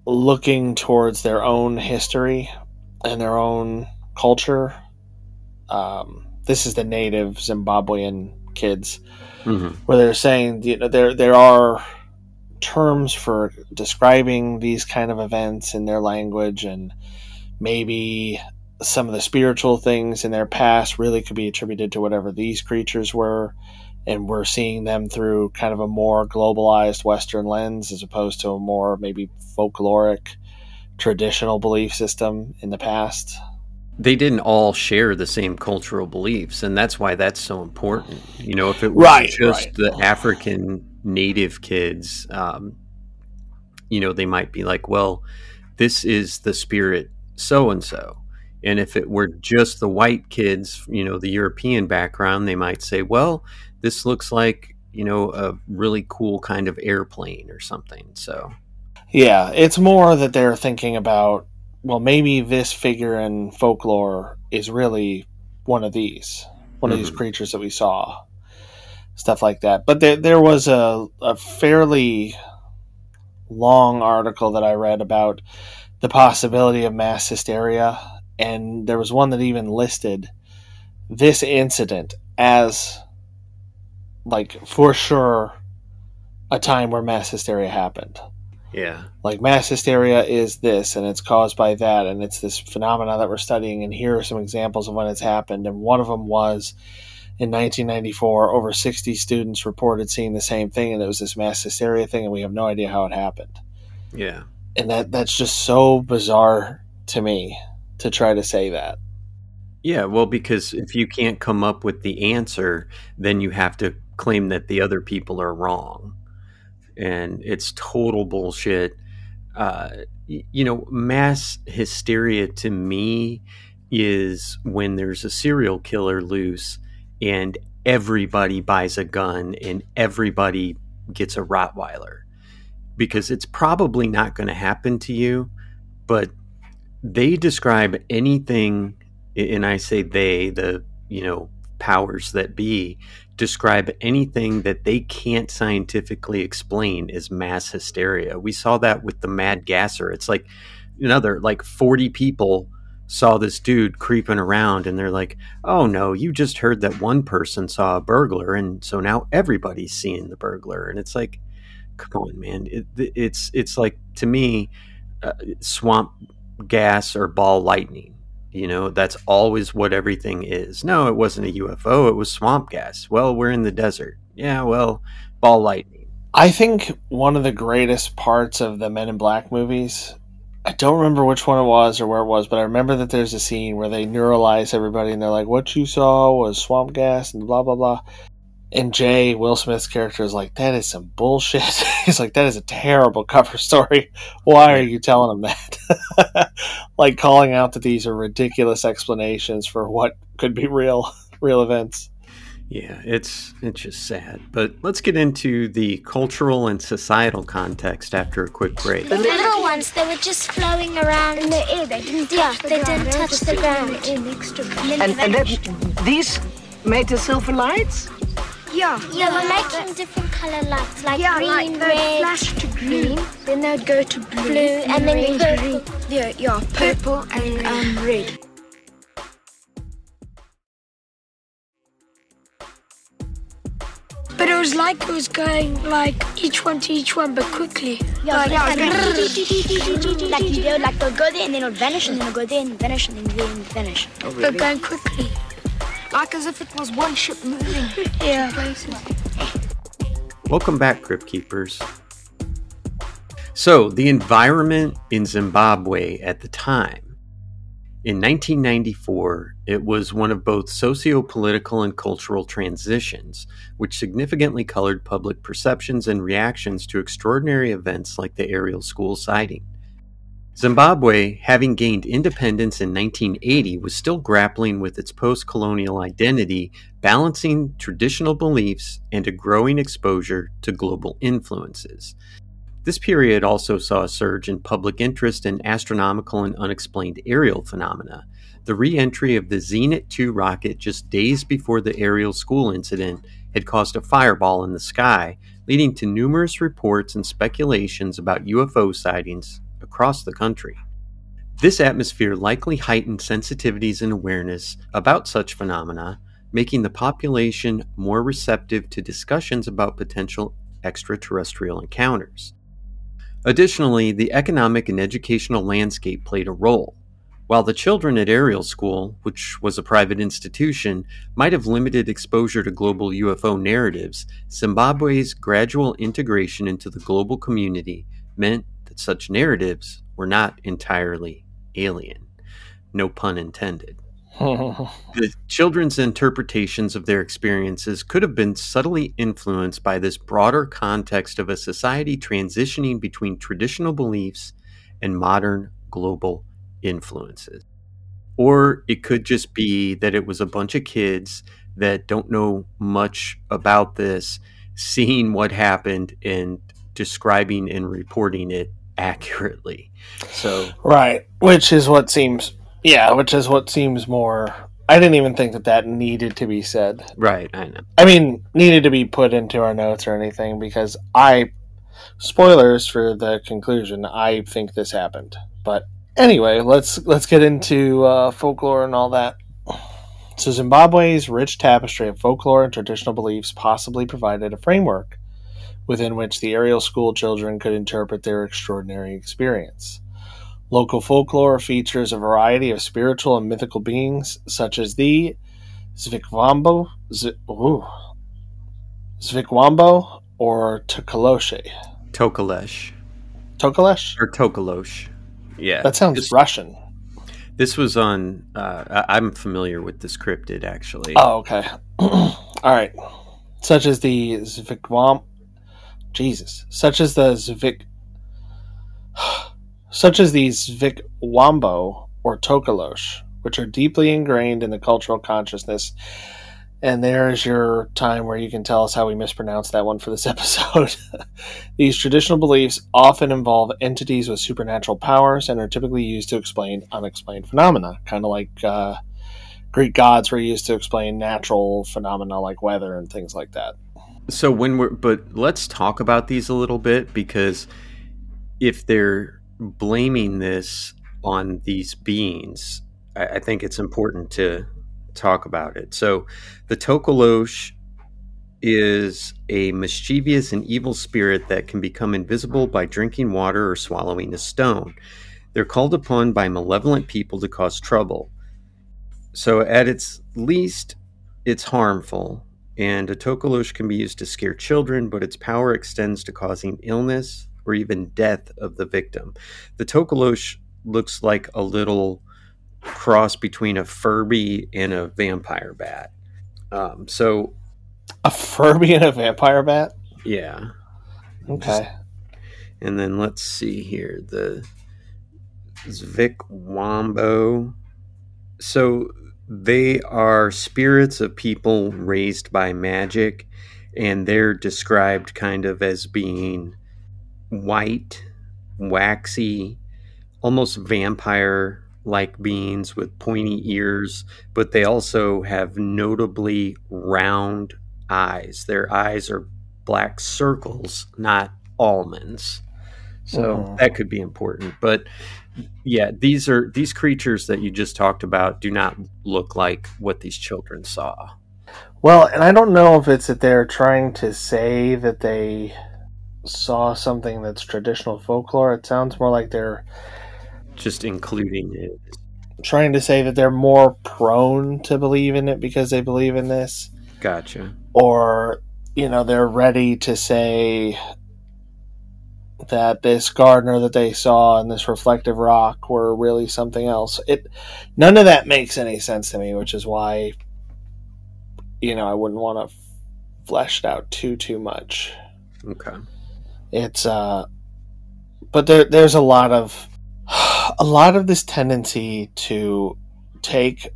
[SPEAKER 4] looking towards their own history and their own culture. Um, this is the native Zimbabwean kids
[SPEAKER 3] hmm
[SPEAKER 4] where they're saying you know there there are terms for describing these kind of events in their language and maybe some of the spiritual things in their past really could be attributed to whatever these creatures were and we're seeing them through kind of a more globalized western lens as opposed to a more maybe folkloric traditional belief system in the past
[SPEAKER 3] They didn't all share the same cultural beliefs, and that's why that's so important. You know, if it was
[SPEAKER 4] Right,
[SPEAKER 3] just
[SPEAKER 4] right.
[SPEAKER 3] the African native kids, um, you know, they might be like, well, this is the spirit so and so. And if it were just the white kids, you know, the European background, they might say, well, this looks like, you know, a really cool kind of airplane or something. So,
[SPEAKER 4] Yeah, it's more that they're thinking about, well, maybe this figure in folklore is really one of these, one of these
[SPEAKER 3] Mhm.
[SPEAKER 4] creatures that we saw, stuff like that. But there, there was a, a fairly long article that I read about the possibility of mass hysteria, and there was one that even listed this incident as, like, for sure, a time where mass hysteria happened
[SPEAKER 3] yeah.
[SPEAKER 4] like mass hysteria is this and it's caused by that and it's this phenomena that we're studying and here are some examples of when it's happened and one of them was in 1994 over 60 students reported seeing the same thing and it was this mass hysteria thing and we have no idea how it happened
[SPEAKER 3] Yeah.
[SPEAKER 4] and that that's just so bizarre to me to try to say that
[SPEAKER 3] Yeah, well, because if you can't come up with the answer, then you have to claim that the other people are wrong. And it's total bullshit. Uh, you know, mass hysteria to me is when there's a serial killer loose and everybody buys a gun and everybody gets a Rottweiler because it's probably not going to happen to you, but they describe anything, and I say they, the, you know, powers that be, describe anything that they can't scientifically explain as mass hysteria. We saw that with the mad gasser. It's like another, like 40 people saw this dude creeping around and they're like, "Oh no, you just heard that one person saw a burglar and so now everybody's seeing the burglar." And it's like, "Come on, man. It, it's it's like to me uh, swamp gas or ball lightning. You know, that's always what everything is. No, it wasn't a UFO, it was swamp gas. Well, we're in the desert. Yeah, well, ball lightning.
[SPEAKER 4] I think one of the greatest parts of the Men in Black movies I don't remember which one it was or where it was, but I remember that there's a scene where they neuralyze everybody and they're like, "What you saw was swamp gas and blah blah blah." And Jay Will Smith's character is like, "That is some bullshit." [laughs] He's like, "That is a terrible cover story. Why are you telling them that?" [laughs] like calling out that these are ridiculous explanations for what could be real [laughs] real events.
[SPEAKER 3] Yeah, it's it's just sad. But let's get into the cultural and societal context after a quick break.
[SPEAKER 2] The little ones, they were just flowing around in the air. They didn't touch yeah, the they ground. didn't touch the ground.
[SPEAKER 5] And, and then these made the silver lights?
[SPEAKER 2] Yeah. Yeah, we're making different color lights, like
[SPEAKER 1] yeah,
[SPEAKER 2] green,
[SPEAKER 1] like
[SPEAKER 2] red,
[SPEAKER 1] flash to green, then they'd go to blue,
[SPEAKER 2] blue and, and then purple.
[SPEAKER 1] Yeah, yeah, purple and um, red. But it was like it was going like each one to each one, but quickly.
[SPEAKER 2] Yeah,
[SPEAKER 1] like,
[SPEAKER 2] yeah,
[SPEAKER 1] like,
[SPEAKER 2] like you know, like they'll go there and then it'll vanish and then it'll go there and vanish and then then vanish.
[SPEAKER 1] Oh, really? But going quickly, like as if it was one ship moving. [laughs]
[SPEAKER 2] yeah.
[SPEAKER 1] Places.
[SPEAKER 3] Welcome back, Crypt Keepers. So, the environment in Zimbabwe at the time in 1994, it was one of both socio political and cultural transitions, which significantly colored public perceptions and reactions to extraordinary events like the Ariel school sighting. Zimbabwe, having gained independence in 1980, was still grappling with its post colonial identity, balancing traditional beliefs and a growing exposure to global influences. This period also saw a surge in public interest in astronomical and unexplained aerial phenomena. The re entry of the Zenit 2 rocket just days before the Ariel school incident had caused a fireball in the sky, leading to numerous reports and speculations about UFO sightings across the country. This atmosphere likely heightened sensitivities and awareness about such phenomena, making the population more receptive to discussions about potential extraterrestrial encounters. Additionally, the economic and educational landscape played a role. While the children at Ariel School, which was a private institution, might have limited exposure to global UFO narratives, Zimbabwe's gradual integration into the global community meant that such narratives were not entirely alien. No pun intended. [laughs] the children's interpretations of their experiences could have been subtly influenced by this broader context of a society transitioning between traditional beliefs and modern global influences. Or it could just be that it was a bunch of kids that don't know much about this, seeing what happened and describing and reporting it accurately. So,
[SPEAKER 4] right, which is what seems yeah, which is what seems more. I didn't even think that that needed to be said.
[SPEAKER 3] Right, I know.
[SPEAKER 4] I mean, needed to be put into our notes or anything because I. Spoilers for the conclusion. I think this happened, but anyway, let's let's get into uh, folklore and all that. So Zimbabwe's rich tapestry of folklore and traditional beliefs possibly provided a framework within which the Ariel school children could interpret their extraordinary experience. Local folklore features a variety of spiritual and mythical beings, such as the Zvikvambo, Z- or Tokoloshe.
[SPEAKER 3] Tokalesh.
[SPEAKER 4] Tokalesh?
[SPEAKER 3] Or Tokalosh. Yeah.
[SPEAKER 4] That sounds this, Russian.
[SPEAKER 3] This was on. Uh, I'm familiar with this cryptid, actually.
[SPEAKER 4] Oh, okay. [clears throat] All right. Such as the Zvikvam. Jesus. Such as the Zvik. Such as these Vic Wambo or Tokolosh, which are deeply ingrained in the cultural consciousness. And there's your time where you can tell us how we mispronounced that one for this [laughs] episode. These traditional beliefs often involve entities with supernatural powers and are typically used to explain unexplained phenomena, kind of like uh, Greek gods were used to explain natural phenomena like weather and things like that.
[SPEAKER 3] So when we're but let's talk about these a little bit because if they're blaming this on these beings, I, I think it's important to talk about it. So the Tokolosh is a mischievous and evil spirit that can become invisible by drinking water or swallowing a stone. They're called upon by malevolent people to cause trouble. So at its least, it's harmful and a tokolosh can be used to scare children, but its power extends to causing illness or even death of the victim. The tokolosh looks like a little cross between a Furby and a vampire bat. Um, so,
[SPEAKER 4] A Furby and a vampire bat?
[SPEAKER 3] yeah.
[SPEAKER 4] Okay.
[SPEAKER 3] And then let's see here the Zvik Wombo. So they are spirits of people raised by magic, and they're described kind of as being white, waxy, almost vampire like beings with pointy ears, but they also have notably round eyes. Their eyes are black circles, not almonds. So that could be important. But yeah, these are these creatures that you just talked about do not look like what these children saw.
[SPEAKER 4] Well, and I don't know if it's that they're trying to say that they saw something that's traditional folklore. It sounds more like they're
[SPEAKER 3] Just including it.
[SPEAKER 4] trying to say that they're more prone to believe in it because they believe in this,
[SPEAKER 3] Gotcha.
[SPEAKER 4] or, you know, they're ready to say that this gardener that they saw and this reflective rock were really something else. It none of that makes any sense to me, which is why you know, I wouldn't want to flesh it out too too much.
[SPEAKER 3] Okay.
[SPEAKER 4] It's uh but there there's a lot of [sighs] a lot of this tendency to take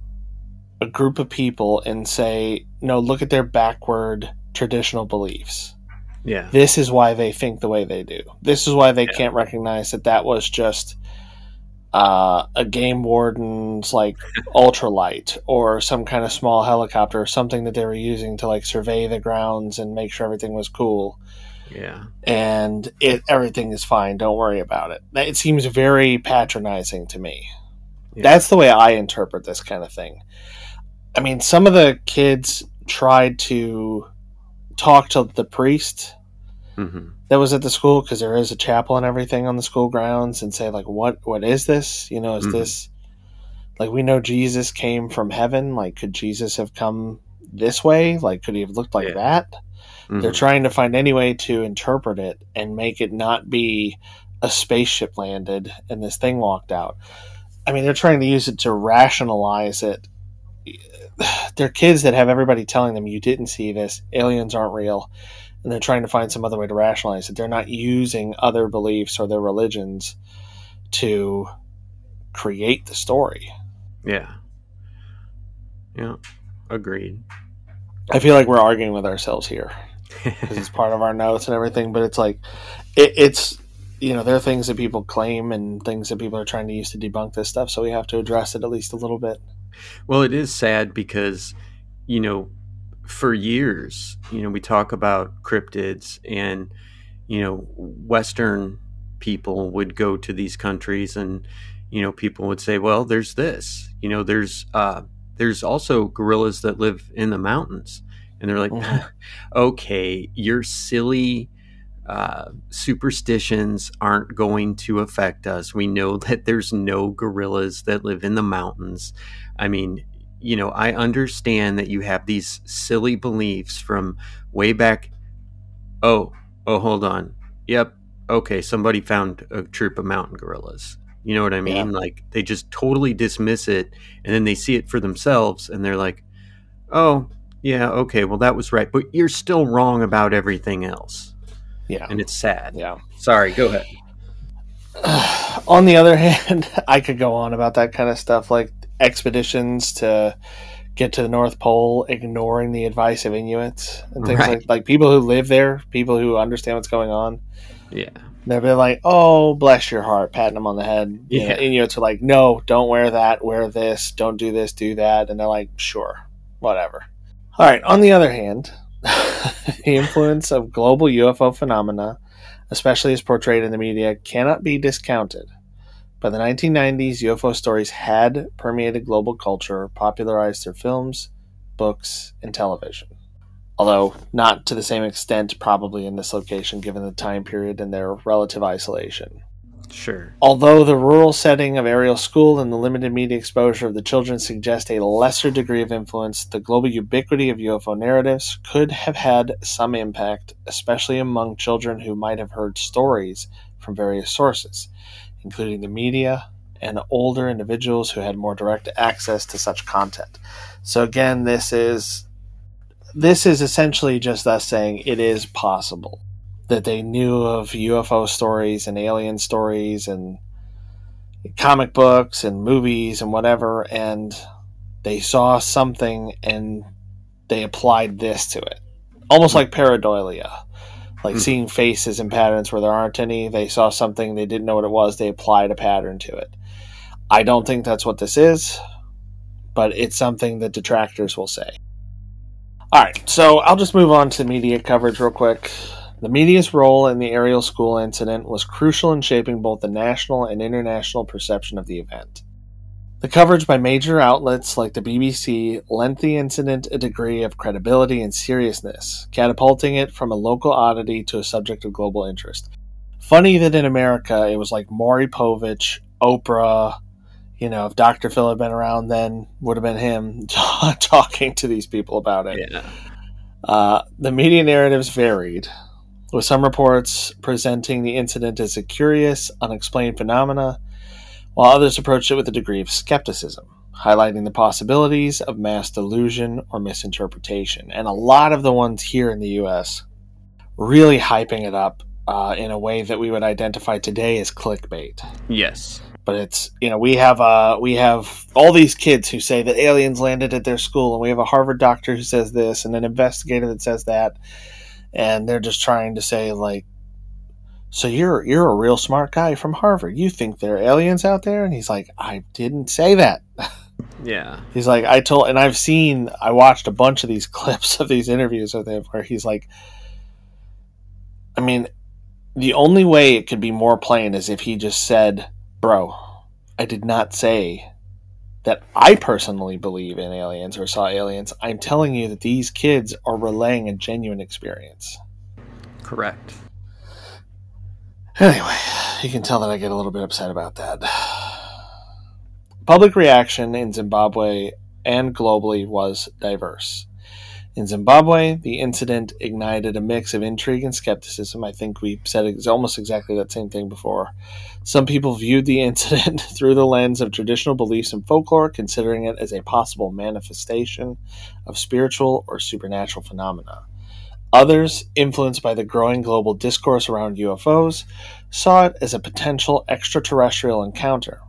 [SPEAKER 4] a group of people and say, no, look at their backward traditional beliefs.
[SPEAKER 3] Yeah.
[SPEAKER 4] This is why they think the way they do. This is why they
[SPEAKER 3] Yeah.
[SPEAKER 4] can't recognize that that was just uh, a game warden's like [laughs] ultralight or some kind of small helicopter or something that they were using to like survey the grounds and make sure everything was cool
[SPEAKER 3] Yeah.
[SPEAKER 4] and it everything is fine. Don't worry about it. It seems very patronizing to me.
[SPEAKER 3] Yeah.
[SPEAKER 4] That's the way I interpret this kind of thing. I mean, some of the kids tried to talk to the priest
[SPEAKER 3] hmm
[SPEAKER 4] that was at the school because there is a chapel and everything on the school grounds and say like what what is this you know is
[SPEAKER 3] Mhm.
[SPEAKER 4] this like we know jesus came from heaven like could jesus have come this way like could he have looked like
[SPEAKER 3] Yeah.
[SPEAKER 4] that
[SPEAKER 3] Mm-hmm.
[SPEAKER 4] they're trying to find any way to interpret it and make it not be a spaceship landed and this thing walked out i mean they're trying to use it to rationalize it [sighs] they're kids that have everybody telling them you didn't see this aliens aren't real and they're trying to find some other way to rationalize it they're not using other beliefs or their religions to create the story
[SPEAKER 3] Yeah. Yeah. Agreed.
[SPEAKER 4] i feel like we're arguing with ourselves here because it's part of our notes and everything. But it's like it, it's you know there are things that people claim and things that people are trying to use to debunk this stuff. So we have to address it at least a little bit.
[SPEAKER 3] Well, it is sad because, you know, for years, you know, we talk about cryptids and, you know, Western people would go to these countries and, you know, people would say, well, there's this, you know, there's, uh, there's also gorillas that live in the mountains. And they're like,
[SPEAKER 4] Mhm. [laughs]
[SPEAKER 3] okay, your silly uh, superstitions aren't going to affect us. We know [laughs] that there's no gorillas that live in the mountains. I mean, you know, I understand that you have these silly beliefs from way back. Oh, oh, hold on. Yep. Okay, somebody found a troop of mountain gorillas. You know what I mean? Like they just totally dismiss it and then they see it for themselves and they're like, "Oh, yeah, okay, well that was right, but you're still wrong about everything else."
[SPEAKER 4] Yeah,
[SPEAKER 3] And it's sad.
[SPEAKER 4] yeah.
[SPEAKER 3] Sorry, go ahead. [sighs]
[SPEAKER 4] on the other [laughs] hand, I could go on about that kind of stuff, like expeditions to get to the North Pole, ignoring the advice of Inuits and things
[SPEAKER 3] Right.
[SPEAKER 4] like like people who live there, people who understand what's going on.
[SPEAKER 3] Yeah.
[SPEAKER 4] They've been like, "Oh, bless your heart," patting them on the head. You know,
[SPEAKER 3] Yeah.
[SPEAKER 4] Inuits are like, "No, don't wear that. Wear this. Don't do this. Do that." And they're like, "Sure, whatever." All right. On the other hand, [laughs] the influence of global UFO phenomena, especially as portrayed in the media, cannot be discounted. By the 1990s, UFO stories had permeated global culture, popularized through films, books, and television although not to the same extent probably in this location given the time period and their relative isolation.
[SPEAKER 3] Sure.
[SPEAKER 4] Although the rural setting of Ariel School and the limited media exposure of the children suggest a lesser degree of influence, the global ubiquity of UFO narratives could have had some impact, especially among children who might have heard stories from various sources, including the media and older individuals who had more direct access to such content. So again, this is this is essentially just us saying it is possible that they knew of UFO stories and alien stories and comic books and movies and whatever, and they saw something and they applied this to it. Almost like pareidolia. Like
[SPEAKER 3] Hmm.
[SPEAKER 4] seeing faces and patterns where there aren't any. They saw something, they didn't know what it was, they applied a pattern to it. I don't think that's what this is, but it's something that detractors will say. All right, so I'll just move on to media coverage real quick. The media's role in the Ariel School incident was crucial in shaping both the national and international perception of the event. The coverage by major outlets like the BBC lent the incident a degree of credibility and seriousness, catapulting it from a local oddity to a subject of global interest. Funny that in America it was like Maury Povich, Oprah, you know, if Dr. Phil had been around then, would have been him [laughs] talking to these people about it.
[SPEAKER 3] Yeah.
[SPEAKER 4] Uh, the media narratives varied, with some reports presenting the incident as a curious, unexplained phenomena, while others approached it with a degree of skepticism, highlighting the possibilities of mass delusion or misinterpretation. And a lot of the ones here in the U.S. really hyping it up uh, in a way that we would identify today as clickbait
[SPEAKER 3] Yes.
[SPEAKER 4] but it's you know we have uh we have all these kids who say that aliens landed at their school and we have a harvard doctor who says this and an investigator that says that and they're just trying to say like so you're you're a real smart guy from harvard. You think there are aliens out there? And he's like i didn't say that. [laughs]
[SPEAKER 3] Yeah.
[SPEAKER 4] he's like i told and i've seen i watched a bunch of these [laughs] clips of these interviews with him where he's like i mean the only way it could be more plain is if he just said bro i did not say that i personally believe in aliens or saw aliens i'm telling you that these kids are relaying a genuine experience
[SPEAKER 3] Correct.
[SPEAKER 4] Anyway, you can tell that I get a little bit upset about that. Public reaction in Zimbabwe and globally was diverse. In Zimbabwe, the incident ignited a mix of intrigue and skepticism. I think we said almost exactly that same thing before. Some people viewed the incident [laughs] through the lens of traditional beliefs and folklore, considering it as a possible manifestation of spiritual or supernatural phenomena. Others, influenced by the growing global discourse around UFOs, saw it as a potential extraterrestrial encounter.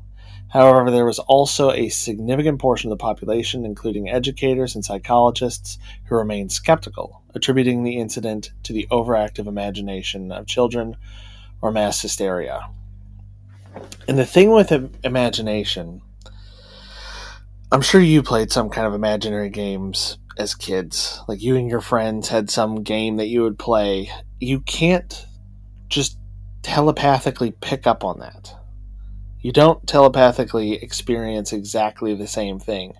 [SPEAKER 4] However, there was also a significant portion of the population, including educators and psychologists, who remained skeptical, attributing the incident to the overactive imagination of children or mass hysteria. And the thing with imagination, I'm sure you played some kind of imaginary games as kids. Like you and your friends had some game that you would play. You can't just telepathically pick up on that. You don't telepathically experience exactly the same thing.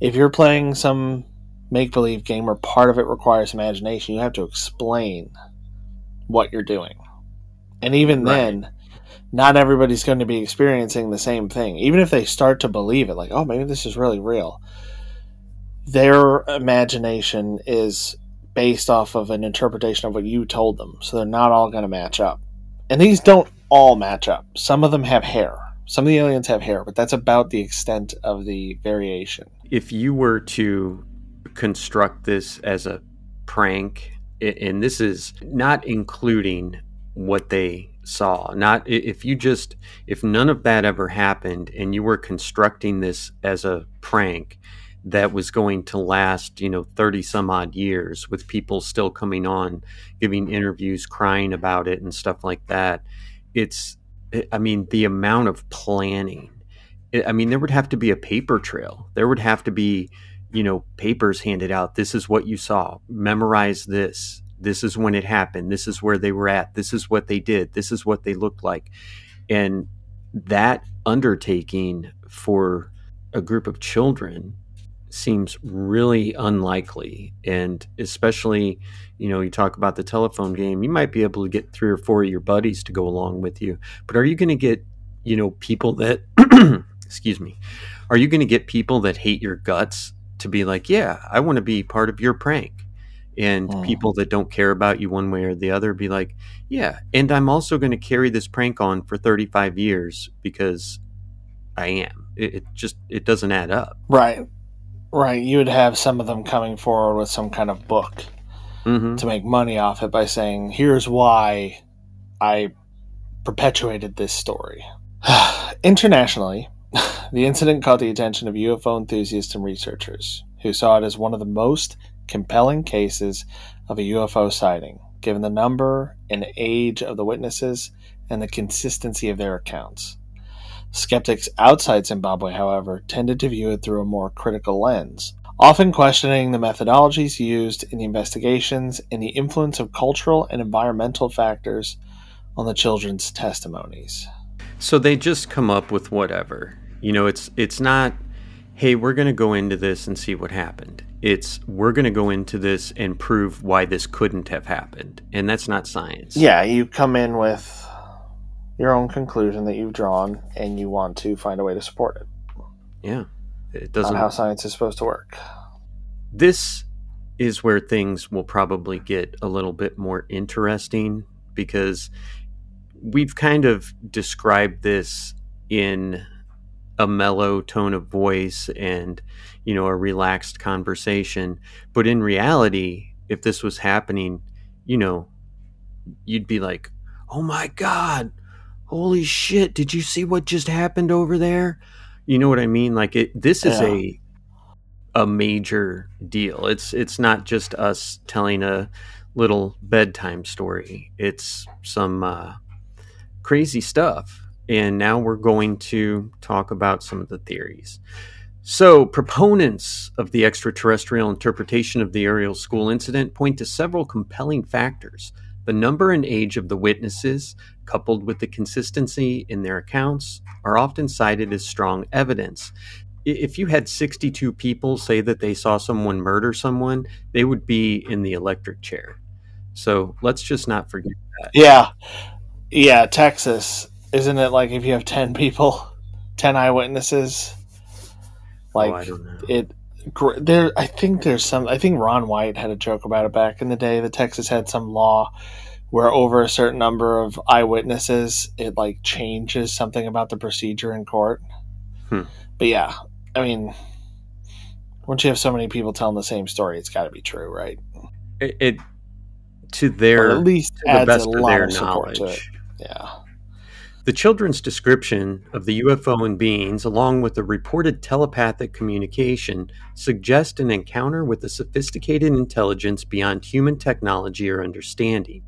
[SPEAKER 4] If you're playing some make believe game where part of it requires imagination, you have to explain what you're doing. And even
[SPEAKER 3] Right.
[SPEAKER 4] then, not everybody's going to be experiencing the same thing. Even if they start to believe it, like, oh, maybe this is really real, their imagination is based off of an interpretation of what you told them. So they're not all going to match up. And these don't all match up. Some of them have hair. Some of the aliens have hair, but that's about the extent of the variation.
[SPEAKER 3] If you were to construct this as a prank, and this is not including what they saw. Not if you just if none of that ever happened and you were constructing this as a prank that was going to last, you know, 30 some odd years with people still coming on giving interviews crying about it and stuff like that. It's eh, I mean the amount of planning. Eh, I mean there would have to be a paper trail. There would have to be you know papers handed out. This is what you saw. Memorize this. This is when it happened. This is where they were at. This is what they did. This is what they looked like. And that undertaking for a group of children seems really unlikely. And especially you know you talk about the telephone game you might be able to get three or four of your buddies to go along with you. But are you going to get you know people that [clears throat] excuse me are you going to get people that hate your guts to be like yeah i want to be part of your prank. And mm. people that don't care about you one way or the other be like yeah and i'm also going to carry this prank on for 35 years because i am. It, it, just it doesn't add up.
[SPEAKER 4] Right right you would have some of them coming forward with some kind of book mm-hmm. to make money off it by saying here's why i perpetuated this story [sighs] internationally [sighs] the incident caught the attention of ufo enthusiasts and researchers who saw it as one of the most compelling cases of a UFO sighting, given the number and age of the witnesses and the consistency of their accounts. Skeptics outside Zimbabwe, however, tended to view it through a more critical lens, often questioning the methodologies used in the investigations and the influence of cultural and environmental factors on the children's testimonies.
[SPEAKER 3] So they just come up with whatever. You know, it's it's not hey, we're going to go into this and see what happened. It's we're going to go into this and prove why this couldn't have happened. And that's not science.
[SPEAKER 4] Yeah, you come in with your own conclusion that you've drawn and you want to find a way to support it.
[SPEAKER 3] Yeah. It doesn't
[SPEAKER 4] how science is supposed to work.
[SPEAKER 3] This is where things will probably get a little bit more interesting because we've kind of described this in a mellow tone of voice and you know a relaxed conversation but in reality if this was happening you know you'd be like oh my god holy shit did you see what just happened over there you know what i mean like it this is yeah. a a major deal it's it's not just us telling a little bedtime story it's some uh, crazy stuff and now we're going to talk about some of the theories. So, proponents of the extraterrestrial interpretation of the Ariel School incident point to several compelling factors. The number and age of the witnesses, coupled with the consistency in their accounts, are often cited as strong evidence. If you had 62 people say that they saw someone murder someone, they would be in the electric chair. So let's just not forget that.
[SPEAKER 4] Yeah. Yeah, Texas isn't it like if you have 10 people 10 eyewitnesses oh, like oh, it there i think there's some i think ron white had a joke about it back in the day that texas had some law where over a certain number of eyewitnesses it like changes something about the procedure in court hmm. but yeah i mean once you have so many people telling the same story it's got to be true right
[SPEAKER 3] it, it to their
[SPEAKER 4] or at least adds the best a lot of support knowledge. to it yeah
[SPEAKER 3] the children's description of the UFO and beings, along with the reported telepathic communication, suggest an encounter with a sophisticated intelligence beyond human technology or understanding.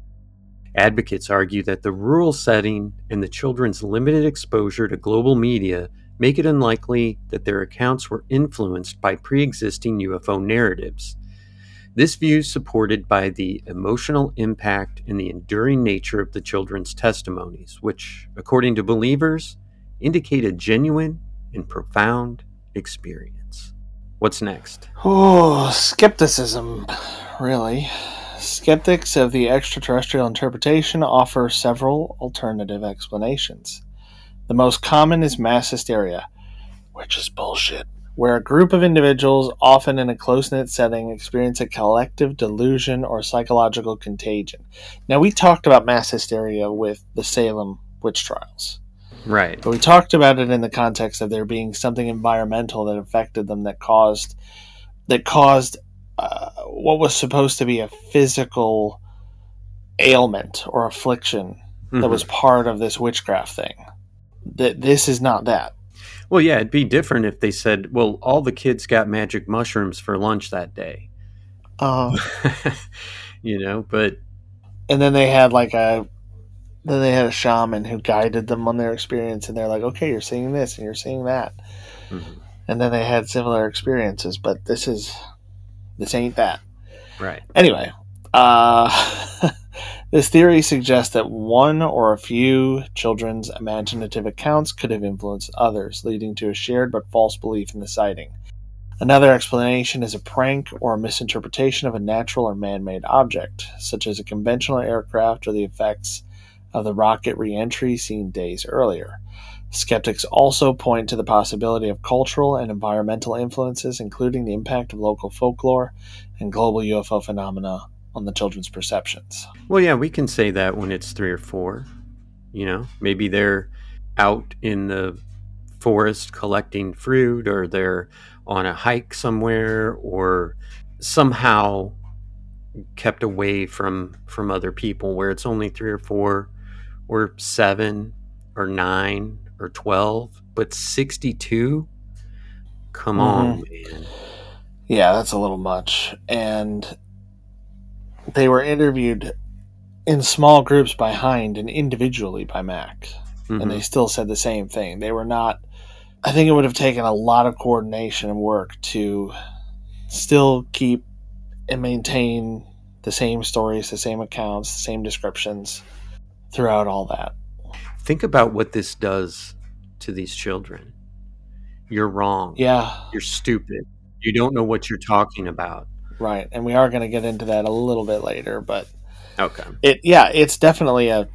[SPEAKER 3] Advocates argue that the rural setting and the children's limited exposure to global media make it unlikely that their accounts were influenced by pre existing UFO narratives. This view is supported by the emotional impact and the enduring nature of the children's testimonies, which, according to believers, indicate a genuine and profound experience. What's next?
[SPEAKER 4] Oh, skepticism, really. Skeptics of the extraterrestrial interpretation offer several alternative explanations. The most common is mass hysteria, which is bullshit where a group of individuals, often in a close knit setting, experience a collective delusion or psychological contagion. Now, we talked about mass hysteria with the Salem witch trials.
[SPEAKER 3] Right.
[SPEAKER 4] But we talked about it in the context of there being something environmental that affected them that caused that caused uh, what was supposed to be a physical ailment or affliction that was part of this witchcraft thing. That this is not that.
[SPEAKER 3] Well, yeah, it'd be different if they said, "Well, all the kids got magic mushrooms for lunch that day,"
[SPEAKER 4] Uh, [laughs]
[SPEAKER 3] you know. But
[SPEAKER 4] and then they had like a then they had a shaman who guided them on their experience and they're like okay you're seeing this and you're seeing that
[SPEAKER 3] Mhm.
[SPEAKER 4] and then they had similar experiences but this is this ain't that
[SPEAKER 3] right,
[SPEAKER 4] anyway uh [laughs] this theory suggests that one or a few children's imaginative accounts could have influenced others leading to a shared but false belief in the sighting Another explanation is a prank or a misinterpretation of a natural or man made object, such as a conventional aircraft or the effects of the rocket re entry seen days earlier. Skeptics also point to the possibility of cultural and environmental influences, including the impact of local folklore and global UFO phenomena on the children's perceptions.
[SPEAKER 3] Well, yeah, we can say that when it's three or four. You know, maybe they're out in the forest collecting fruit, or they're on a hike somewhere, or somehow kept away from from other people where it's only three or four or seven or nine or 12 but 62 come on mm-hmm. man
[SPEAKER 4] Yeah, that's a little much. And they were interviewed in small groups by Hind and individually by Mack.
[SPEAKER 3] Mhm.
[SPEAKER 4] And they still said the same thing. They were not, I think it would have taken a lot of coordination and work to still keep and maintain the same stories, the same accounts, the same descriptions throughout all that.
[SPEAKER 3] think about what this does to these children you're wrong
[SPEAKER 4] Yeah,
[SPEAKER 3] you're stupid you don't know what you're talking about
[SPEAKER 4] right. And we are going to get into that a little bit later, but
[SPEAKER 3] okay.
[SPEAKER 4] it yeah it's definitely a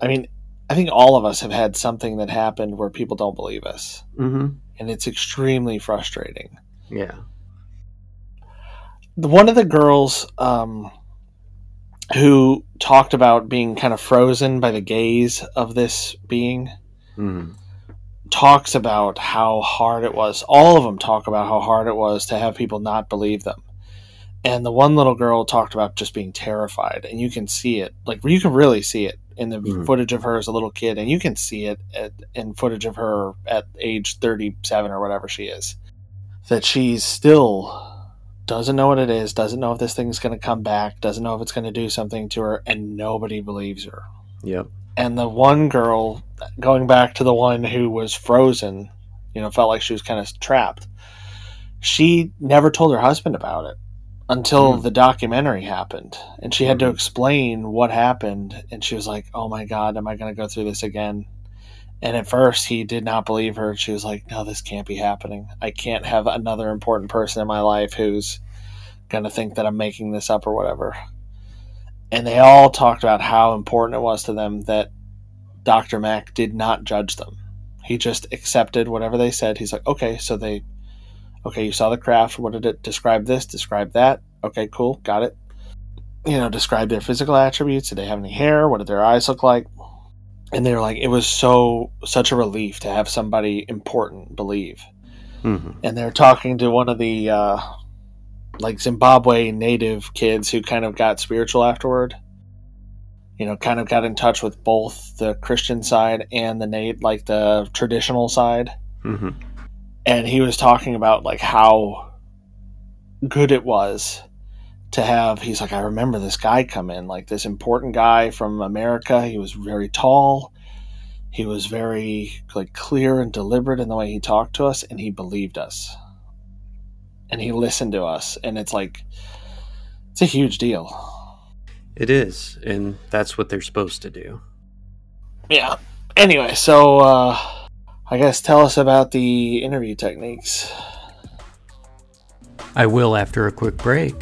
[SPEAKER 4] i mean i think all of us have had something that happened where people don't believe us.
[SPEAKER 3] Mm-hmm.
[SPEAKER 4] And it's extremely frustrating.
[SPEAKER 3] Yeah.
[SPEAKER 4] The, one of the girls um, who talked about being kind of frozen by the gaze of this being
[SPEAKER 3] mm-hmm.
[SPEAKER 4] talks about how hard it was. All of them talk about how hard it was to have people not believe them and the one little girl talked about just being terrified and you can see it. Like you can really see it in the
[SPEAKER 3] Mhm.
[SPEAKER 4] footage of her as a little kid and you can see it at, in footage of her at age 37 or whatever she is. That she's still doesn't know what it is doesn't know if this thing's going to come back doesn't know if it's going to do something to her and nobody believes her.
[SPEAKER 3] Yep.
[SPEAKER 4] And the one girl going back to the one who was frozen you know felt like she was kind of trapped she never told her husband about it until
[SPEAKER 3] Hmm.
[SPEAKER 4] the documentary happened and she had to
[SPEAKER 3] Mhm.
[SPEAKER 4] explain what happened and she was like oh my god am i going to go through this again and at first he did not believe her she was like no this can't be happening i can't have another important person in my life who's going to think that i'm making this up or whatever and they all talked about how important it was to them that Dr. Mack did not judge them. He just accepted whatever they said. He's like, okay, so they, okay, you saw the craft. What did it describe? This, describe that. Okay, cool, got it. You know, describe their physical attributes. Did they have any hair? What did their eyes look like? And they were like, it was so such a relief to have somebody important believe.
[SPEAKER 3] mm-hmm.
[SPEAKER 4] And they're talking to one of the uh, like Zimbabwe native kids who kind of got spiritual afterward. You know, kind of got in touch with both the Christian side and the Nate, like the traditional side.
[SPEAKER 3] Mm-hmm.
[SPEAKER 4] And he was talking about like how good it was to have. He's like, I remember this guy come in, like this important guy from America. He was very tall. He was very like clear and deliberate in the way he talked to us, and he believed us and he listened to us and it's like it's a huge deal
[SPEAKER 3] It is, and that's what they're supposed to do.
[SPEAKER 4] yeah anyway so uh i guess tell us about the interview techniques
[SPEAKER 3] I will after a quick break.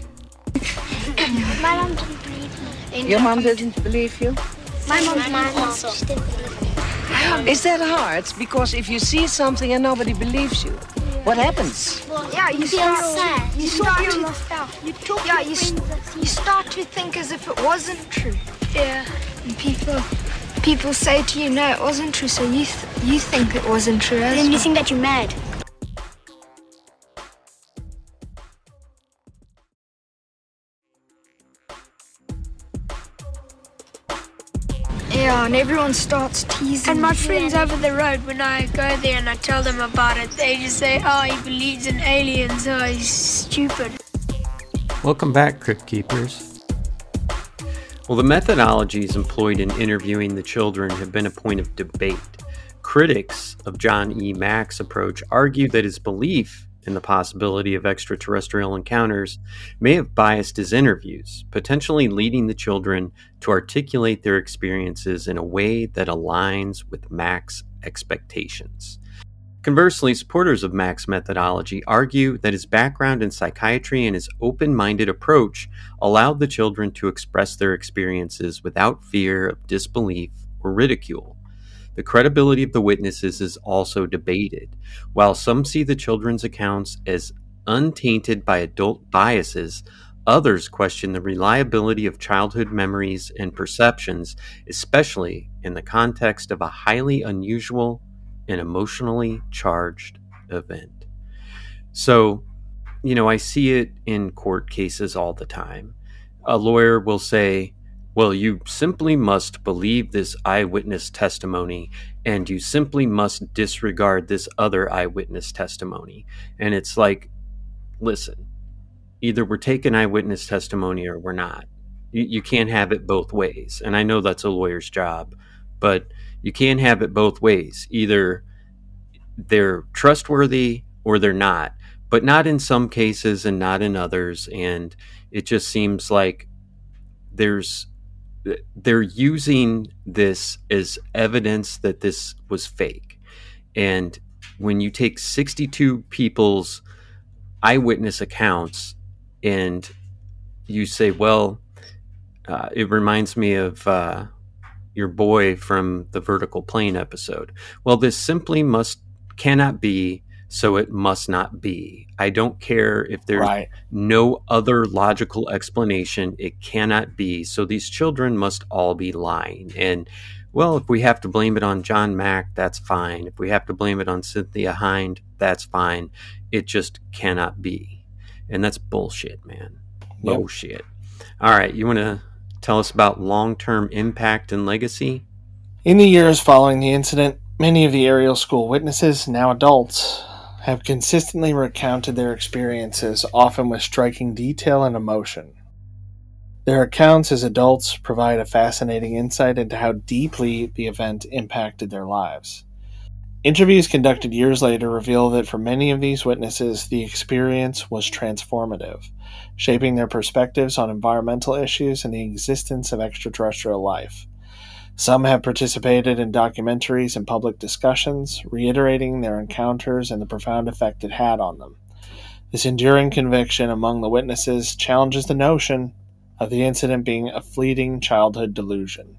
[SPEAKER 2] My mom didn't believe me.
[SPEAKER 5] Your mom doesn't believe you?
[SPEAKER 2] My mom's my mom just didn't believe me.
[SPEAKER 5] Is that hard? Because if you see something and nobody believes you, what happens?
[SPEAKER 1] Yeah, you
[SPEAKER 2] feel
[SPEAKER 1] start,
[SPEAKER 2] sad.
[SPEAKER 1] you
[SPEAKER 2] You
[SPEAKER 1] start
[SPEAKER 2] feel
[SPEAKER 1] to,
[SPEAKER 2] left out.
[SPEAKER 1] you talk, yeah, you, s- you start to think as if it wasn't true. Yeah, and people, people say to you, no, it wasn't true, so you, th- you think it wasn't true. As
[SPEAKER 2] Then you think that you're mad.
[SPEAKER 6] Yeah, and everyone starts teasing.
[SPEAKER 1] And my
[SPEAKER 6] me.
[SPEAKER 1] friends over the road, when I go there and I tell them about it, they just say, oh, he believes in aliens, oh, he's stupid.
[SPEAKER 3] Welcome back, Crypt Keepers. Well, the methodologies employed in interviewing the children have been a point of debate. Critics of John E. Mack's approach argue that his belief in the possibility of extraterrestrial encounters may have biased his interviews, potentially leading the children to articulate their experiences in a way that aligns with Mack's expectations. Conversely, supporters of Mack's methodology argue that his background in psychiatry and his open minded approach allowed the children to express their experiences without fear of disbelief or ridicule. The credibility of the witnesses is also debated. While some see the children's accounts as untainted by adult biases, others question the reliability of childhood memories and perceptions, especially in the context of a highly unusual an emotionally charged event. So, you know, I see it in court cases all the time. A lawyer will say, well, you simply must believe this eyewitness testimony and you simply must disregard this other eyewitness testimony. And it's like, listen, either we're taking eyewitness testimony or we're not. You, you can't have it both ways. And I know that's a lawyer's job, but you can't have it both ways. Either they're trustworthy or they're not, but not in some cases and not in others. And it just seems like there's they're using this as evidence that this was fake. And when you take 62 people's eyewitness accounts and you say, well, uh, it reminds me of uh, your boy from the vertical plane episode. Well, this simply must cannot be, so it must not be. I don't care if there's
[SPEAKER 4] Right.
[SPEAKER 3] no other logical explanation. It cannot be. So these children must all be lying. And well, if we have to blame it on John Mack, that's fine. If we have to blame it on Cynthia Hind, that's fine. It just cannot be. And that's bullshit, man.
[SPEAKER 4] Yep.
[SPEAKER 3] Bullshit. All right, you want to tell us about long term impact and legacy?
[SPEAKER 4] In the years following the incident, many of the Ariel School witnesses, now adults, have consistently recounted their experiences, often with striking detail and emotion. Their accounts as adults provide a fascinating insight into how deeply the event impacted their lives. Interviews conducted years later reveal that for many of these witnesses, the experience was transformative, shaping their perspectives on environmental issues and the existence of extraterrestrial life. Some have participated in documentaries and public discussions, reiterating their encounters and the profound effect it had on them. This enduring conviction among the witnesses challenges the notion of the incident being a fleeting childhood delusion.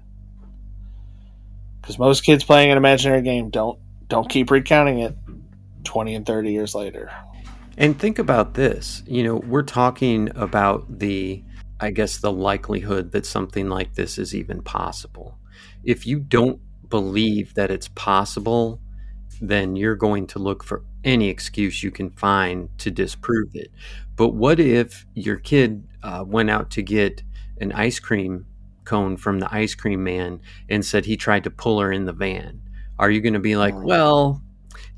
[SPEAKER 4] Because most kids playing an imaginary game don't don't keep recounting it 20 and 30 years later.
[SPEAKER 3] And think about this. You know, we're talking about the, I guess, the likelihood that something like this is even possible. If you don't believe that it's possible, then you're going to look for any excuse you can find to disprove it. But what if your kid uh, went out to get an ice cream cone from the ice cream man and said he tried to pull her in the van? Are you going to be like,
[SPEAKER 4] Mm.
[SPEAKER 3] well,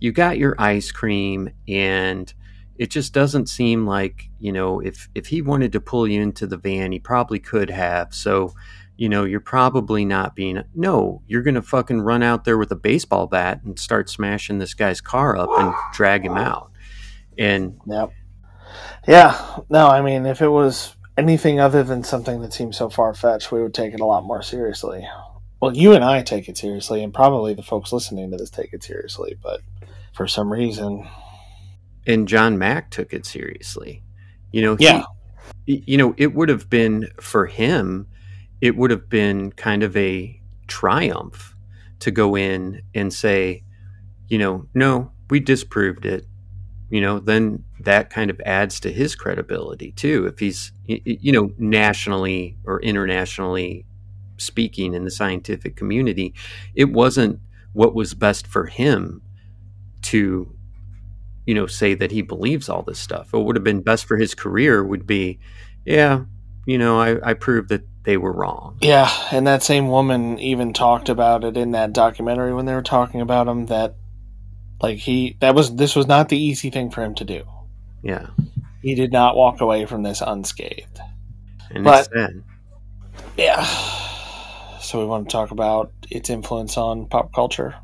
[SPEAKER 3] you got your ice cream and it just doesn't seem like you know if if he wanted to pull you into the van he probably could have so you know you're probably not being no you're gonna fucking run out there with a baseball bat and start smashing this guy's car up and drag him out and
[SPEAKER 4] Yep. Yeah. No, I mean, if it was anything other than something that seems so far fetched, we would take it a lot more seriously. Well, you and I take it seriously, and probably the folks listening to this take it seriously, but for some reason,
[SPEAKER 3] and John Mack took it seriously. You know, he-
[SPEAKER 4] Yeah.
[SPEAKER 3] you know, it would have been for him, it would have been kind of a triumph to go in and say, you know, no, we disproved it. You know, then that kind of adds to his credibility too. If he's, you know, nationally or internationally speaking in the scientific community, it wasn't what was best for him to you know say that he believes all this stuff what would have been best for his career would be yeah you know, I, I proved that they were wrong.
[SPEAKER 4] Yeah, and that same woman even talked about it in that documentary when they were talking about him that like he that was this was not the easy thing for him to do.
[SPEAKER 3] Yeah.
[SPEAKER 4] He did not walk away from this unscathed.
[SPEAKER 3] And
[SPEAKER 4] But-. Yeah. So we want to talk about its influence on pop culture